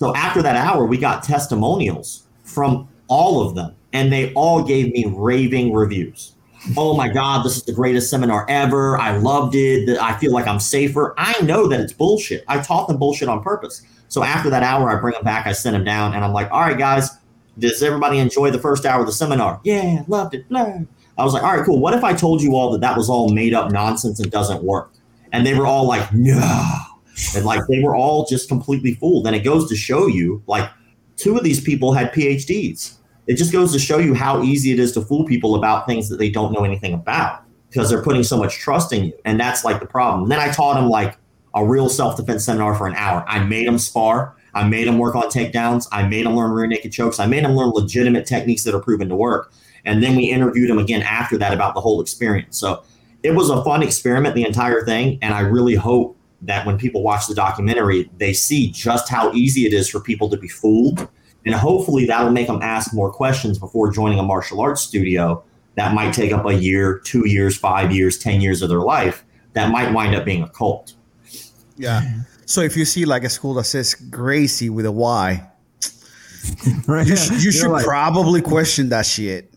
So after that hour, we got testimonials from all of them, and they all gave me raving reviews. Oh my God, this is the greatest seminar ever. I loved it. I feel like I'm safer. I know that it's bullshit. I taught them bullshit on purpose. So after that hour, I bring them back, I send them down, and I'm like, all right, guys, does everybody enjoy the first hour of the seminar? Yeah, loved it. Blah. I was like, all right, cool. What if I told you all that that was all made up nonsense and doesn't work? And they were all like, no. And like they were all just completely fooled. And it goes to show you, like, two of these people had PhDs. It just goes to show you how easy it is to fool people about things that they don't know anything about because they're putting so much trust in you. And that's like the problem. And then I taught them like a real self defense seminar for an hour. I made them spar. I made them work on takedowns. I made them learn rear naked chokes. I made them learn legitimate techniques that are proven to work. And then we interviewed them again after that about the whole experience. So it was a fun experiment, the entire thing. And I really hope that when people watch the documentary, they see just how easy it is for people to be fooled. And hopefully that'll make them ask more questions before joining a martial arts studio that might take up a year, two years, five years, 10 years of their life that might wind up being a cult. Yeah. So if you see like a school that says Gracie with a Y, Right? you, sh- you should like, probably question that shit.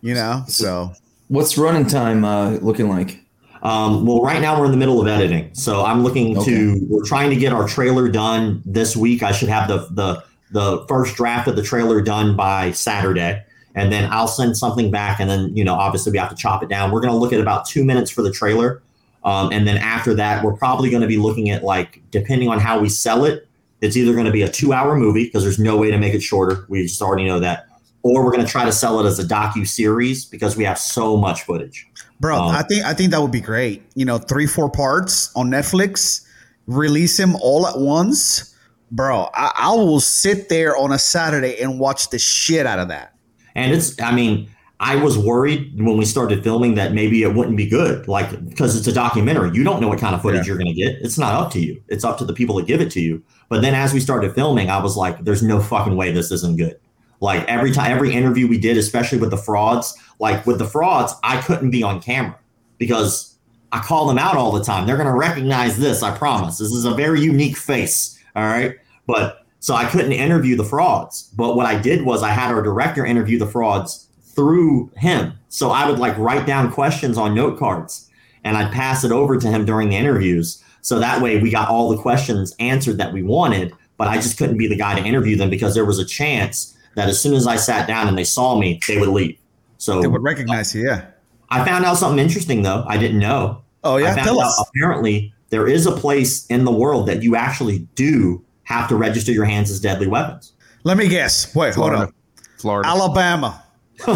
You know. So What's running time uh, looking like? Um, well, right now we're in the middle of editing, so I'm looking Okay. to. We're trying to get our trailer done this week. I should have the the the first draft of the trailer done by Saturday, and then I'll send something back, and then you know, obviously we have to chop it down. We're going to look at about two minutes for the trailer, um, and then after that, we're probably going to be looking at like depending on how we sell it. It's either going to be a two-hour movie because there's no way to make it shorter. We just already know that, or we're going to try to sell it as a docu series because we have so much footage. Bro, Um, I think I think that would be great. You know, three, four parts on Netflix, release them all at once. Bro, I, I will sit there on a Saturday and watch the shit out of that. And it's, I mean, I was worried when we started filming that maybe it wouldn't be good, like because it's a documentary. You don't know what kind of footage you're going to get. It's not up to you. It's up to the people that give it to you. But then as we started filming, I was like, "There's no fucking way this isn't good." Like every time, every interview we did, especially with the frauds, like with the frauds, I couldn't be on camera because I call them out all the time. They're going to recognize this. I promise. This is a very unique face. All right, but so I couldn't interview the frauds. But what I did was I had our director interview the frauds through him. So I would like write down questions on note cards and I'd pass it over to him during the interviews. So that way we got all the questions answered that we wanted, but I just couldn't be the guy to interview them because there was a chance that as soon as I sat down and they saw me, they would leave. So They would recognize you, yeah. I found out something interesting though. I didn't know. Oh I yeah, found tell out us. apparently there is a place in the world that you actually do have to register your hands as deadly weapons. Let me guess. Wait, hold Florida. up. Florida. Alabama.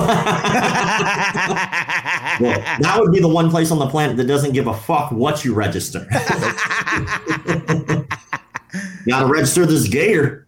Well, that would be the one place on the planet that doesn't give a fuck what you register. you Gotta register this gator.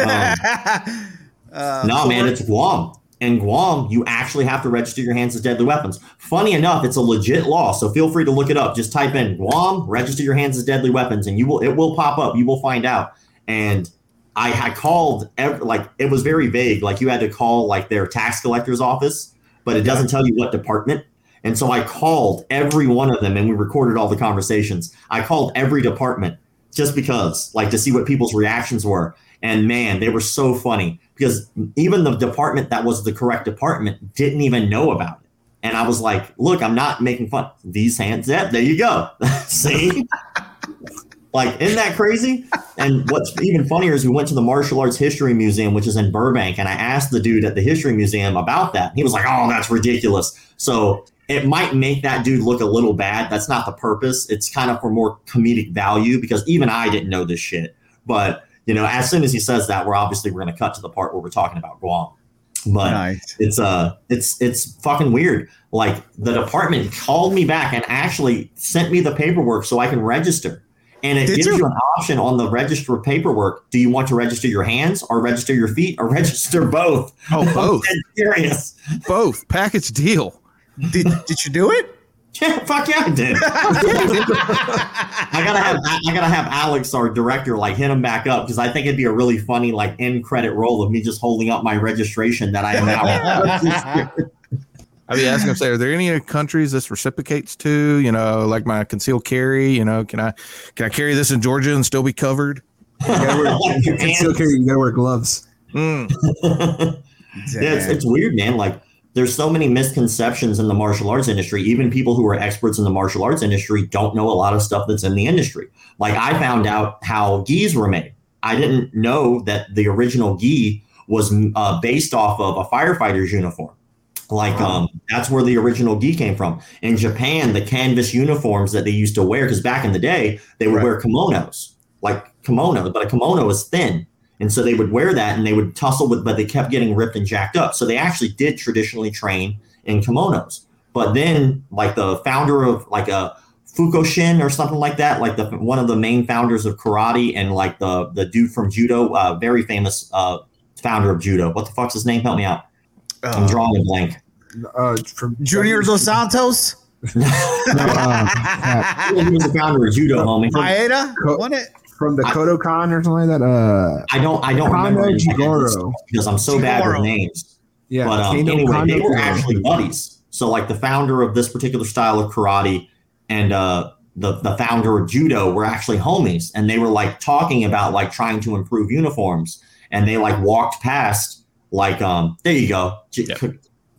Um, no, man, it's Guam. In Guam, you actually have to register your hands as deadly weapons. Funny enough, it's a legit law, so feel free to look it up. Just type in Guam, register your hands as deadly weapons, and you will it will pop up. You will find out. And I had called ev- like it was very vague. Like you had to call like their tax collector's office, but it doesn't tell you what department. And so I called every one of them, and we recorded all the conversations. I called every department just because, like, to see what people's reactions were. And man, they were so funny because even the department that was the correct department didn't even know about it. And I was like, look, I'm not making fun. These hands, yeah, there you go. See? like, isn't that crazy? And what's even funnier is we went to the Martial Arts History Museum, which is in Burbank, and I asked the dude at the History Museum about that. He was like, oh, that's ridiculous. So it might make that dude look a little bad. That's not the purpose. It's kind of for more comedic value because even I didn't know this shit. But you know, as soon as he says that, we're obviously we're going to cut to the part where we're talking about Guam. But nice. it's uh it's it's fucking weird. Like the department called me back and actually sent me the paperwork so I can register. And it Did gives you? you? an option on the register paperwork. Do you want to register your hands or register your feet or register both? Oh, both. Serious. both. Package deal. Did did you do it? Yeah, fuck yeah, I did. Oh, I gotta have I gotta have Alex, our director, like hit him back up because I think it'd be a really funny like end credit roll of me just holding up my registration that I am now. I'd be asking him, say, are there any countries this reciprocates to? You know, like my concealed carry. You know, can I can I carry this in Georgia and still be covered? You gotta wear, you can carry, you gotta wear gloves. Mm. Yeah, it's, it's weird, man. Like there's so many misconceptions in the martial arts industry. Even people who are experts in the martial arts industry don't know a lot of stuff that's in the industry. Like I found out how gis were made. I didn't know that the original gi was uh, based off of a firefighter's uniform. Like um, that's where the original gi came from. In Japan, the canvas uniforms that they used to wear, because back in the day they would Right. wear kimonos, like kimono, but a kimono is thin. And so they would wear that and they would tussle with, but they kept getting ripped and jacked up. So they actually did traditionally train in kimonos. But then, like the founder of like a Fukushin or something like that, like the one of the main founders of karate and like the the dude from judo, uh, very famous uh, founder of judo. What the fuck's his name? Help me out. I'm Uh, drawing a blank. Uh, from Junior Dos Santos. No, uh, he was the founder of judo, homie. Maeda. Co- Won it. from the I- Kodokan or something like that. Uh, I don't I don't Kano remember Jigoro. because I'm so bad with names. yeah, but um, Kano anyway, they were Jigoro. actually buddies. So like the founder of this particular style of karate and uh, the the founder of judo were actually homies, and they were like talking about like trying to improve uniforms, and they like walked past like um there you go, J- Yep.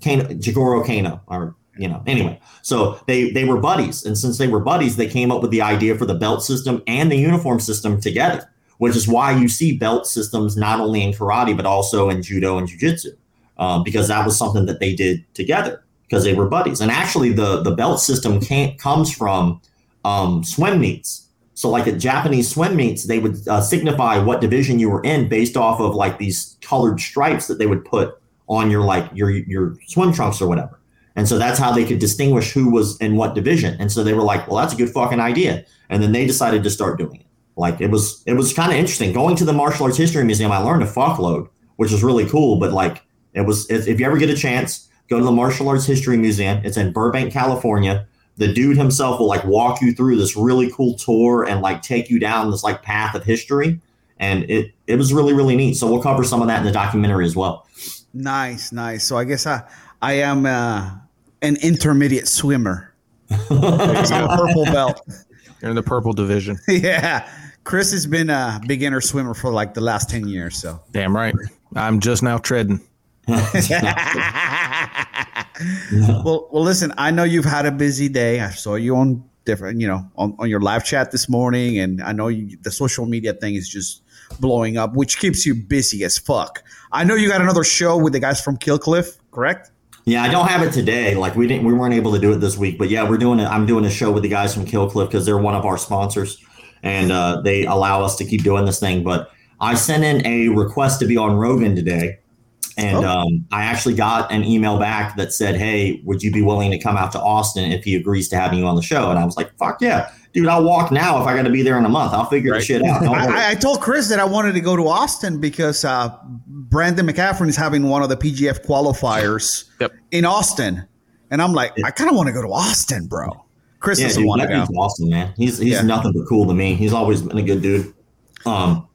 Kano, Jigoro Kano or you know. Anyway, so they they were buddies, and since they were buddies, they came up with the idea for the belt system and the uniform system together, which is why you see belt systems not only in karate but also in judo and jujitsu, um, because that was something that they did together because they were buddies. And actually, the the belt system can't comes from um, swim meets. So, like at Japanese swim meets, they would uh, signify what division you were in based off of like these colored stripes that they would put on your like your your swim trunks or whatever. And so that's how they could distinguish who was in what division. And so they were like, "Well, that's a good fucking idea." And then they decided to start doing it. Like it was it was kind of interesting. Going to the martial arts history museum, I learned a fuckload, which is really cool. But like it was, if, if you ever get a chance, go to the martial arts history museum. It's in Burbank, California the dude himself will like walk you through this really cool tour and like take you down this like path of history and it it was really really neat so we'll cover some of that in the documentary as well Nice, nice. So I guess I I am uh, an intermediate swimmer. So purple belt. You're in the purple division. yeah. Chris has been a beginner swimmer for like the last 10 years. So Damn right. I'm just now treading. well, well, listen. I know you've had a busy day. I saw you on different, you know, on, on your live chat this morning, and I know you, the social media thing is just blowing up, which keeps you busy as fuck. I know you got another show with the guys from Killcliff, correct? Yeah, I don't have it today. Like we didn't, we weren't able to do it this week. But yeah, we're doing it. I'm doing a show with the guys from Killcliff because they're one of our sponsors, and uh, they allow us to keep doing this thing. But I sent in a request to be on Rogan today, and Oh. um, I actually got an email back that said, "Hey, would you be willing to come out to Austin if he agrees to having you on the show?" And I was like, "Fuck yeah, dude! I'll walk now if I got to be there in a month. I'll figure the shit out." I, I told Chris that I wanted to go to Austin because uh, Brandon McCaffrey is having one of the PGF qualifiers Yep. in Austin, and I'm like, I kind of want to go to Austin, bro. Chris Yeah, doesn't want to go. dude's awesome, man. He's he's Yeah. nothing but cool to me. He's always been a good dude. Um,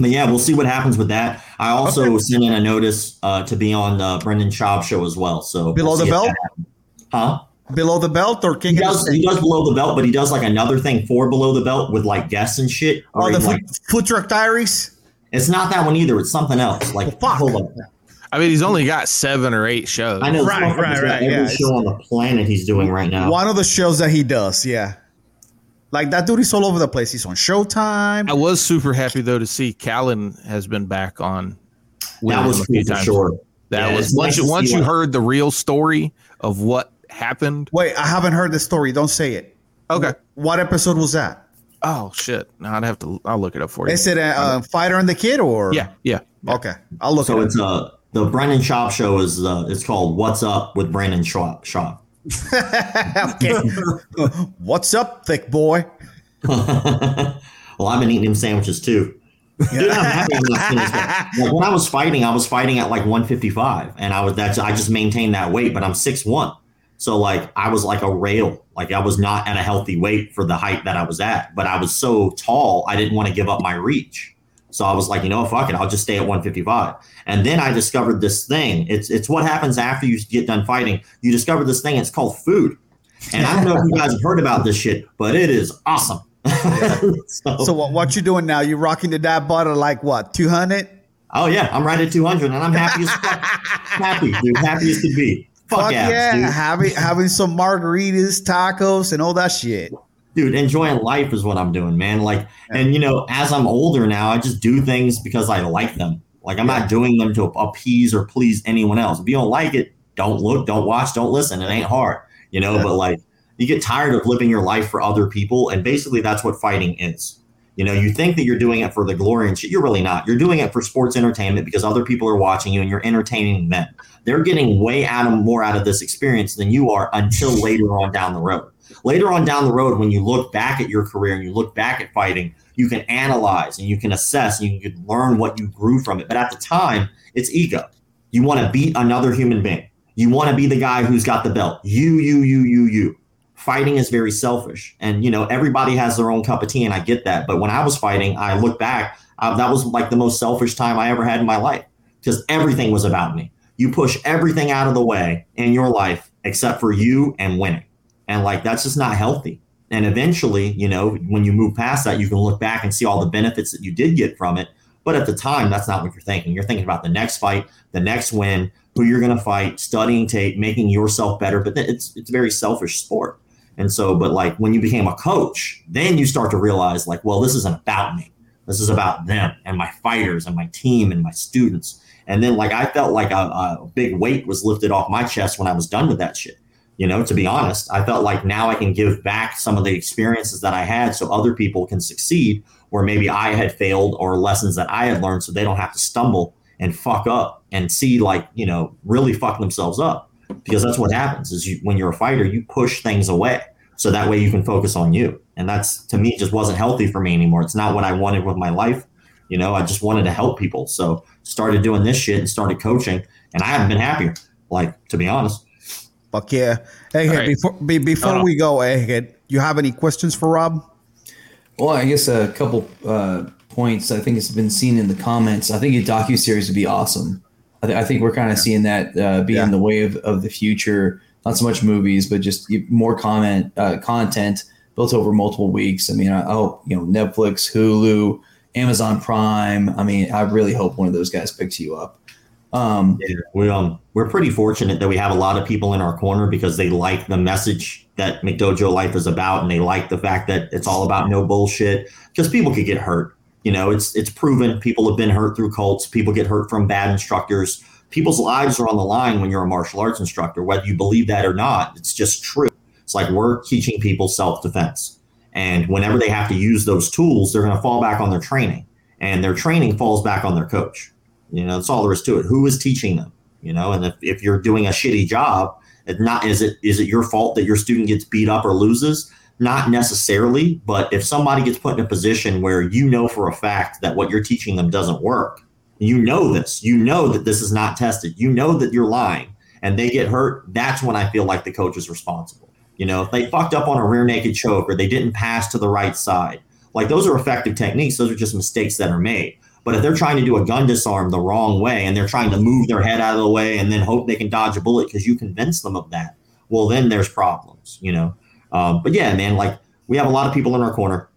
but yeah, we'll see what happens with that. I also sent in a notice uh, to be on the Brendan Schaub show as well. So Below we'll the belt? huh? Below the belt or King He of the does, he does below the belt, but he does like another thing for below the belt with like guests and shit. Oh, the he, food, like, food truck diaries. it's not that one either. It's something else. Like Well, fuck. hold on. I mean, he's only got seven or eight shows. I know Right, right, got right, Every yeah, show on the planet he's doing right now. One of the shows that he does, yeah. Like that dude is all over the place. He's on Showtime. I was super happy though to see Callen has been back on. That was a cool for sure. That Yeah, was once nice you once you what- heard the real story of what happened. Wait, I haven't heard the story. Don't say it. Okay. What episode was that? Oh shit! Now I'd have to. I'll look it up for you. Is it a, uh Fighter and the Kid or? yeah, yeah. Okay, I'll look So it it's uh the Brendan Schaub show is uh it's called What's Up with Brendan Schaub. Schaub. okay. What's up, thick boy? well, I've been eating sandwiches too. Dude, I'm happy I'm not finished that. Like when I was fighting, I was fighting at like 155, and I was that's I just maintained that weight, but I'm 6'1. So like I was like a rail. Like I was not at a healthy weight for the height that I was at, but I was so tall, I didn't want to give up my reach. So I was like, you know, fuck it, I'll just stay at 155. And then I discovered this thing. It's it's what happens after you get done fighting. You discover this thing. It's called food. And I don't know if you guys have heard about this shit, but it is awesome. so, So what, what you doing now? You rocking the dab butter like what? Two hundred? oh yeah, I'm right at 200, and I'm happy as fuck. happy, dude, happy as could be. Fuck, Fuck abs, yeah! dude. Having having some margaritas, tacos, and all that shit. Dude enjoying life is what i'm doing man. Like and you know as i'm older now i just do things because i like them. Like i'm not doing them to appease or please anyone else. If you don't like it don't look don't watch don't listen. It ain't hard you know but like you get tired of living your life for other people and basically that's what fighting is. You know you think that you're doing it for the glory and shit. You're really not. You're doing it for sports entertainment because other people are watching you and you're entertaining them. They're getting way out of more out of this experience than you are until later on down the road later on down the road when you look back at your career and you look back at fighting you can analyze and you can assess and you can learn what you grew from it. But at the time it's ego. You want to beat another human being. You want to be the guy who's got the belt. You you you you you. Fighting is very selfish and you know everybody has their own cup of tea and i get that. But when i was fighting i look back that was like the most selfish time i ever had in my life because everything was about me. You push everything out of the way in your life except for you and winning and like that's just not healthy and eventually you know when you move past that you can look back and see all the benefits that you did get from it but at the time that's not what you're thinking you're thinking about the next fight the next win who you're going to fight, studying tape, making yourself better. But it's it's a very selfish sport. And so, but like when you became a coach, then you start to realize like, well, this isn't about me. This is about them and my fighters and my team and my students. And then like I felt like a, a big weight was lifted off my chest when I was done with that shit. You know, to be honest, I felt like now I can give back some of the experiences that I had so other people can succeed where maybe I had failed or lessons that I had learned so they don't have to stumble and fuck up and see like, you know, really fuck themselves up. Because that's what happens is you when you're a fighter, you push things away. So that way you can focus on you. And that's to me just wasn't healthy for me anymore. It's not what I wanted with my life. You know, I just wanted to help people. So started doing this shit and started coaching and I haven't been happier, like to be honest. Fuck yeah. Hey, All right. before be, before Hold we go, Egghead, you have any questions for Rob? Well, I guess a couple uh, points. I think it's been seen in the comments. I think a docu series would be awesome. I, th- I think we're kind of seeing that uh, being Yeah. the way of, of the future. Not so much movies, but just more comment uh, content built over multiple weeks. I mean, I, I hope you know Netflix, Hulu, Amazon Prime. I mean, I really hope one of those guys picks you up. Um, Yeah, we um we're pretty fortunate that we have a lot of people in our corner because they like the message that McDojo Life is about, and they like the fact that it's all about no bullshit. Because people could get hurt. You know, it's it's proven people have been hurt through cults. People get hurt from bad instructors. People's lives are on the line when you're a martial arts instructor, whether you believe that or not. It's just true. It's like we're teaching people self defense, and whenever they have to use those tools, they're going to fall back on their training, and their training falls back on their coach. You know, that's all there is to it. Who is teaching them? You know, and if, if you're doing a shitty job, it not is it is it your fault that your student gets beat up or loses? Not necessarily, but if somebody gets put in a position where you know for a fact that what you're teaching them doesn't work, you know this, you know that this is not tested, you know that you're lying, and they get hurt, that's when I feel like the coach is responsible. You know, if they fucked up on a rear naked choke or they didn't pass to the right side, like those are effective techniques. Those are just mistakes that are made. But if they're trying to do a gun disarm the wrong way and they're trying to move their head out of the way and then hope they can dodge a bullet because you convince them of that, well, then there's problems, you know? Um, but yeah, man, like we have a lot of people in our corner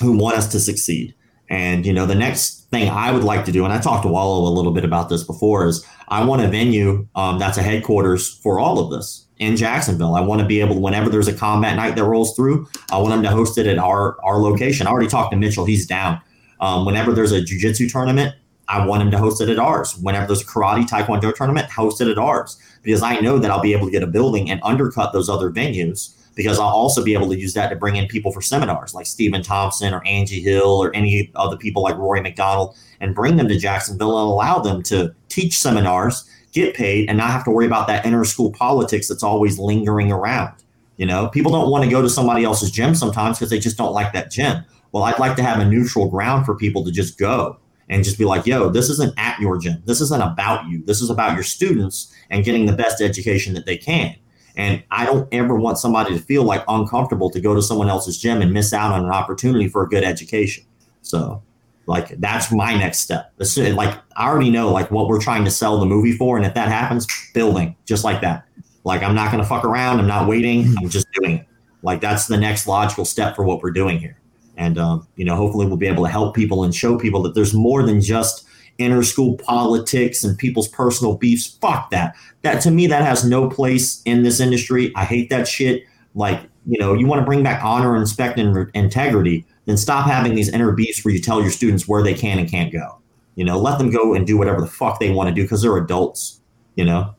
who want us to succeed. And, you know, the next thing I would like to do, and I talked to Wallow a little bit about this before, is I want a venue um, that's a headquarters for all of this in Jacksonville. I want to be able, to, whenever there's a combat night that rolls through, I want them to host it at our, our location. I already talked to Mitchell, he's down. Um, whenever there's a jujitsu tournament, I want him to host it at ours. Whenever there's a karate taekwondo tournament, host it at ours because I know that I'll be able to get a building and undercut those other venues because I'll also be able to use that to bring in people for seminars like Stephen Thompson or Angie Hill or any other people like Rory MacDonald and bring them to Jacksonville and allow them to teach seminars, get paid, and not have to worry about that inner school politics that's always lingering around. You know, people don't want to go to somebody else's gym sometimes because they just don't like that gym. Well, I'd like to have a neutral ground for people to just go and just be like, yo, this isn't at your gym. This isn't about you. This is about your students and getting the best education that they can. And I don't ever want somebody to feel like uncomfortable to go to someone else's gym and miss out on an opportunity for a good education. So, like, that's my next step. Like, I already know like what we're trying to sell the movie for, and if that happens, building just like that. Like, I'm not to fuck around. I'm not waiting. I'm just doing it. Like, that's the next logical step for what we're doing here. And um, you know, hopefully, we'll be able to help people and show people that there's more than just inter school politics and people's personal beefs. Fuck that. That to me, that has no place in this industry. I hate that shit. Like, you know, you want to bring back honor, respect, and integrity, then stop having these inner beefs where you tell your students where they can and can't go. You know, let them go and do whatever the fuck they want to do because they're adults. You know.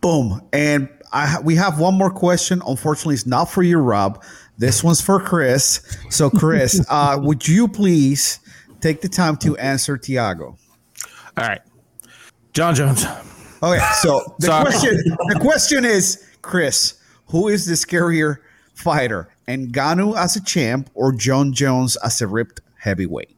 Boom. And I we have one more question. Unfortunately, it's not for you, Rob. This one's for Chris. So, Chris, uh, would you please take the time to answer Tiago? All right. Jon Jones. Okay, so the question the question is, Chris, who is the scarier fighter, Ngannou as a champ or Jon Jones as a ripped heavyweight?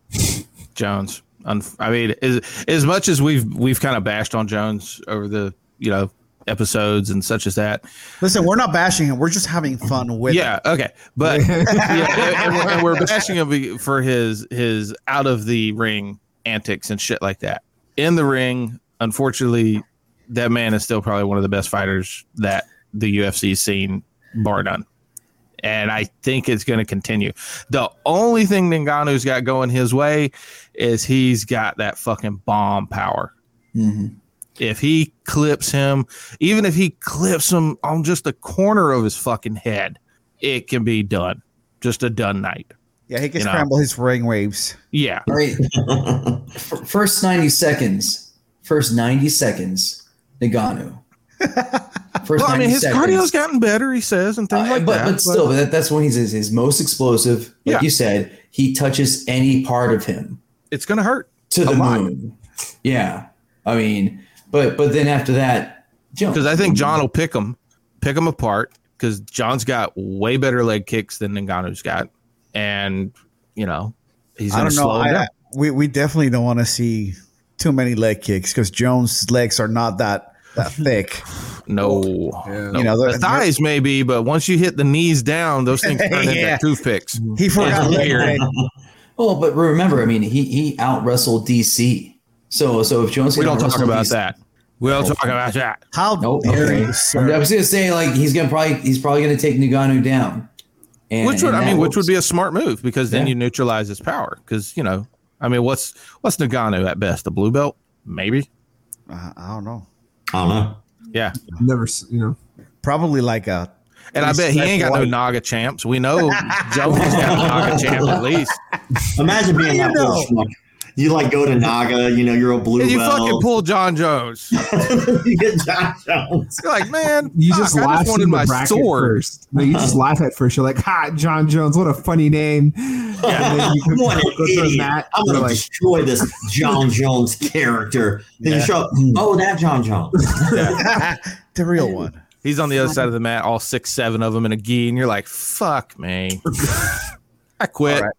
Jones. I mean, as, as much as we've we've kind of bashed on Jones over the you know episodes and such as that. Listen, we're not bashing him; we're just having fun with. Yeah, okay, but yeah, and, we're, and we're bashing him for his his out of the ring antics and shit like that. In the ring, unfortunately, that man is still probably one of the best fighters that the UFC's seen, bar none. And I think it's going to continue. The only thing Ngannou's got going his way is he's got that fucking bomb power. mhm. If he clips him, even if he clips him on just the corner of his fucking head, it can be done. Just a done night. Yeah, he can You know. scramble his ring waves. Yeah. All right. First 90 seconds. First 90 seconds, Ngannou. First Well, I mean, his seconds. cardio's gotten better, he says, and things Uh, like but, that. but still, that, that's when he's his, his most explosive. Like Yeah. you said, he touches any part of him it's going to hurt. to the lot. moon. Yeah. I mean, but but then after that, Because I think Jon will pick him, pick him apart. Because Jon's got way better leg kicks than Ngannou's got, and you know he's going to don't know. slow I, down. we we definitely don't want to see too many leg kicks because Jones' legs are not that that thick. No, Yeah. no. You know, the they're- thighs maybe, but once you hit the knees down, those things turn Yeah. into toothpicks. He forgot It's leg weird. day. Oh, but remember, I mean, he he out wrestled DC. So so if Jones We can don't talk about DC that. We don't talk about that. How Nope. dare Okay. you, I was gonna say like he's gonna probably he's probably gonna take Ngannou down. And, Which would and I that mean, which would be a smart move because then Yeah. you neutralize his power. Because you know, I mean, what's what's Ngannou at best? A blue belt, maybe. Uh, I don't know. I don't know. Yeah, Never, you know. Probably like a. and I bet he ain't got no Naga champs. We know Jones has got a Naga champ at least. Imagine being that poor schmuck. You like go to Naga, you know, you're a blue And you belt. fucking pull Jon Jones. you get Jon Jones. You're like, man, You fuck, just I laugh just in my bracket sword. first. No, you just laugh at first. You're like, "Ha, Jon Jones, what a funny name." And then you what an go to the idiot. mat, I'm gonna like, destroy this Jon Jones character. Then you show up, hmm, oh, that Jon Jones. the real one. He's on the other side of the mat, all six, seven of them in a gi, and you're like, fuck me. I quit. All right.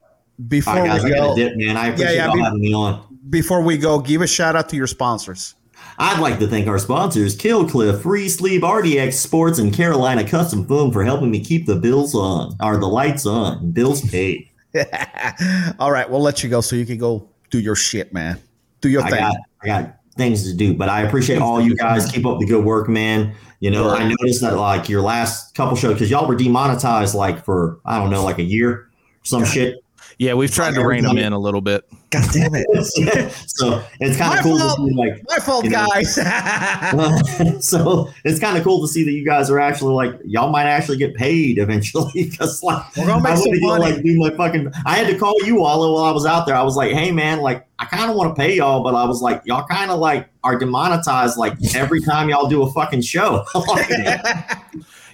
Before right, guys, we go, dip, man. I appreciate yeah, y'all be- having me on. before we go, give a shout out to your sponsors. I'd like to thank our sponsors, Killcliff, Free Sleep, RDX Sports, and Carolina Custom Foam for helping me keep the bills on, or the lights on, bills paid. All right, we'll let you go so you can go do your shit, man. Do your I thing. got, I got things to do, but I appreciate all you guys. Keep up the good work, man. You know, I noticed that like your last couple shows because y'all were demonetized like for I don't know, like a year, some shit. Yeah, we've tried to rein them in a little bit. God damn it. so it's kind of cool fault. to see like My fault, You know. guys. so it's kind of cool to see that you guys are actually like y'all might actually get paid eventually because like We're gonna make I some to go money. like do my fucking I had to call you all while I was out there. I was like, hey man, like I kind of want to pay y'all, but I was like, y'all kind of like are demonetized like every time y'all do a fucking show. Like,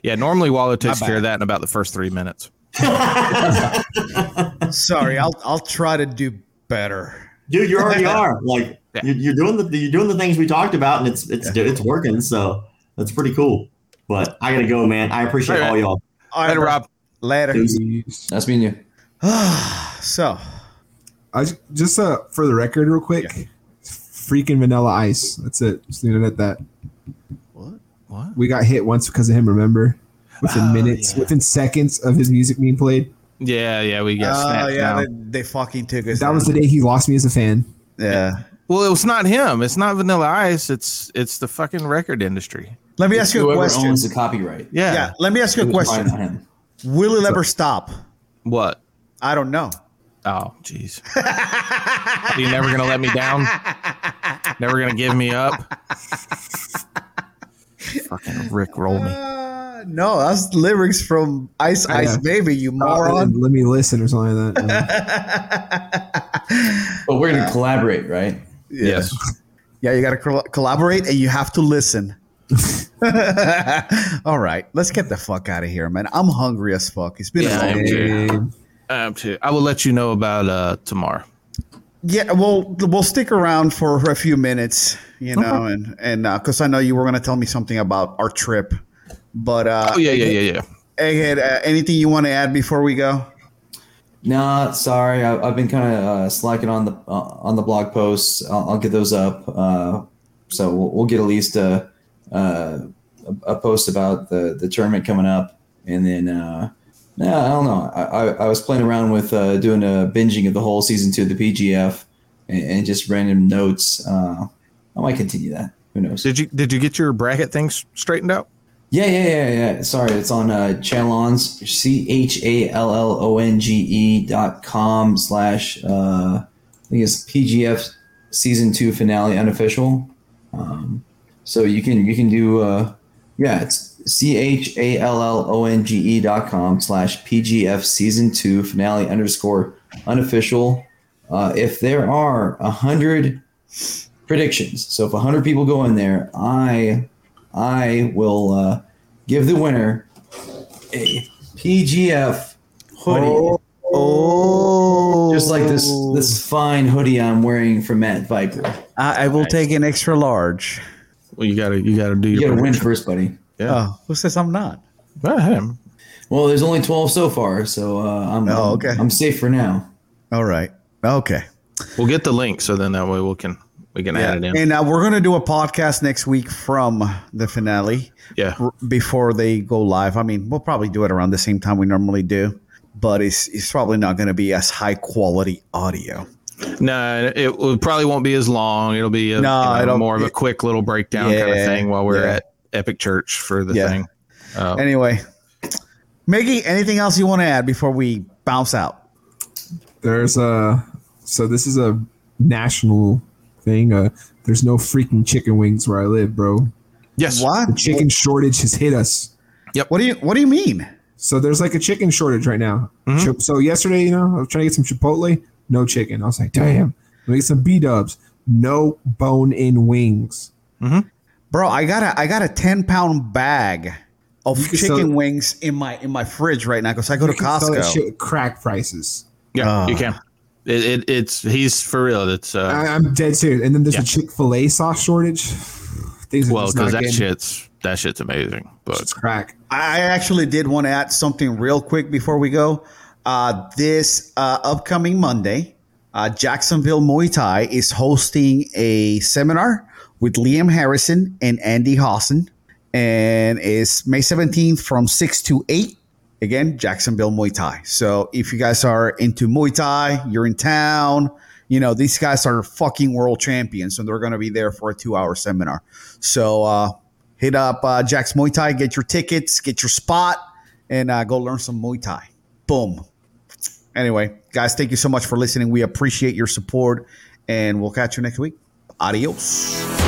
Yeah, normally Waller takes care of that in about the first three minutes. Sorry, I'll I'll try to do better. Dude, you already are. Like Yeah. you're, you're doing the you're doing the things we talked about, and it's it's it's working. So that's pretty cool. But I gotta go, man. I appreciate All right. all y'all. All Later. Rob. Later. Deuces. That's me and you. so, I just uh for the record, real quick, freaking Vanilla Ice. That's it. Just leave it at that. what? What? We got hit once because of him. Remember, within Oh, minutes, yeah. within seconds of his music being played. Yeah, yeah, we got Oh, snapped yeah, they, they fucking took us. That down. was the day he lost me as a fan. Yeah. Well, it was not him. It's not Vanilla Ice. It's it's the fucking record industry. Let me ask you a Whoever question. owns the copyright. Yeah. Yeah, let me ask you a It was question. Will it ever stop? What? I don't know. Oh, jeez. Are you never gonna let me down? Never gonna give me up? Fucking Rick roll me. Uh, Uh, no, that's lyrics from Ice Ice yeah. Baby, you Uh, moron. let me listen or something like that. But we're gonna collaborate, right? Yes. Yeah, you got to col- collaborate and you have to listen. All right, let's get the fuck out of here, man. I'm hungry as fuck. It's been Yeah, I a long am day. too. Um, too. I will let you know about uh tomorrow. Yeah, well, we'll stick around for a few minutes, you know, and and because I know you were gonna tell me something about our trip, but uh, Oh yeah, yeah, yeah, yeah. Egghead, uh, anything you want to add before we go? No, sorry, I, I've been kind of uh, slacking on the uh, on the blog posts. I'll, I'll get those up. Uh, so we'll, we'll get at least a, uh, a a post about the the tournament coming up, and then uh, yeah, I don't know. I, I, I was playing around with uh, doing a binging of the whole season two of the PGF, and, and just random notes. Uh, I might continue that. Who knows? Did you did you get your bracket things straightened out? Yeah, yeah, yeah, yeah. Sorry, it's on uh, Challonge, C H A L L O N G E dot com slash, uh, I think it's PGF season two finale unofficial. Um, So you can you can do uh, yeah, it's c h a l l o n g e dot com slash pgf season two finale underscore unofficial. Uh, if there are a hundred predictions, so if a hundred people go in there, I I will uh, give the winner a PGF hoodie. Oh, Just like this this fine hoodie I'm wearing from Matt Viper. I, I will take an extra large. Well, you gotta you gotta do You your gotta win first, buddy. Yeah. Oh, who says I'm not? Well, him. Well, there's only 12 so far, so uh, I'm, Oh, I'm- okay. I'm safe for now. All right. Okay. We'll get the link so then that way we can we can add it in. And uh, we're gonna do a podcast next week from the finale Yeah. r- before they go live. I mean, we'll probably do it around the same time we normally do, but it's it's probably not going to be as high quality audio. No, it, will probably won't be as long. It'll be a, No, you know, more of a quick little breakdown kind of thing while we're yeah. at Epic Church for the Yeah. thing. Uh, Anyway, Miggy, anything else you want to add before we bounce out? There's a so this is a national thing. Uh, there's no freaking chicken wings where I live, bro. yes. What? The chicken shortage has hit us. Yep. What do you What do you mean? So there's like a chicken shortage right now. Chip- So yesterday, you know, I was trying to get some Chipotle, no chicken. I was like, damn. Let me get some B Dubs, no bone in wings. Mm-hmm. Bro, I got a I got a ten pound bag of chicken sell- wings in my in my fridge right now because I go to You can sell that Costco. shit with crack prices. Yeah, Ah. you can. It, it, it's he's for real. It's uh, I, I'm dead serious. And then there's Yeah. a Chick Fil A sauce shortage. Things well because that getting- shit's that shit's amazing. But It's crack. I actually did want to add something real quick before we go. Uh, this uh, upcoming Monday, uh, Jacksonville Muay Thai is hosting a seminar with Liam Harrison and Andy Howson, and it's May 17th from 6 to 8. Again, Jacksonville Muay Thai. So if you guys are into Muay Thai, you're in town, you know, these guys are fucking world champions, and they're going to be there for a two hour seminar. So, uh, hit up uh, Jack's Muay Thai, get your tickets, get your spot, and uh, go learn some Muay Thai. Boom. Anyway, guys, thank you so much for listening. We appreciate your support, and we'll catch you next week. Adios.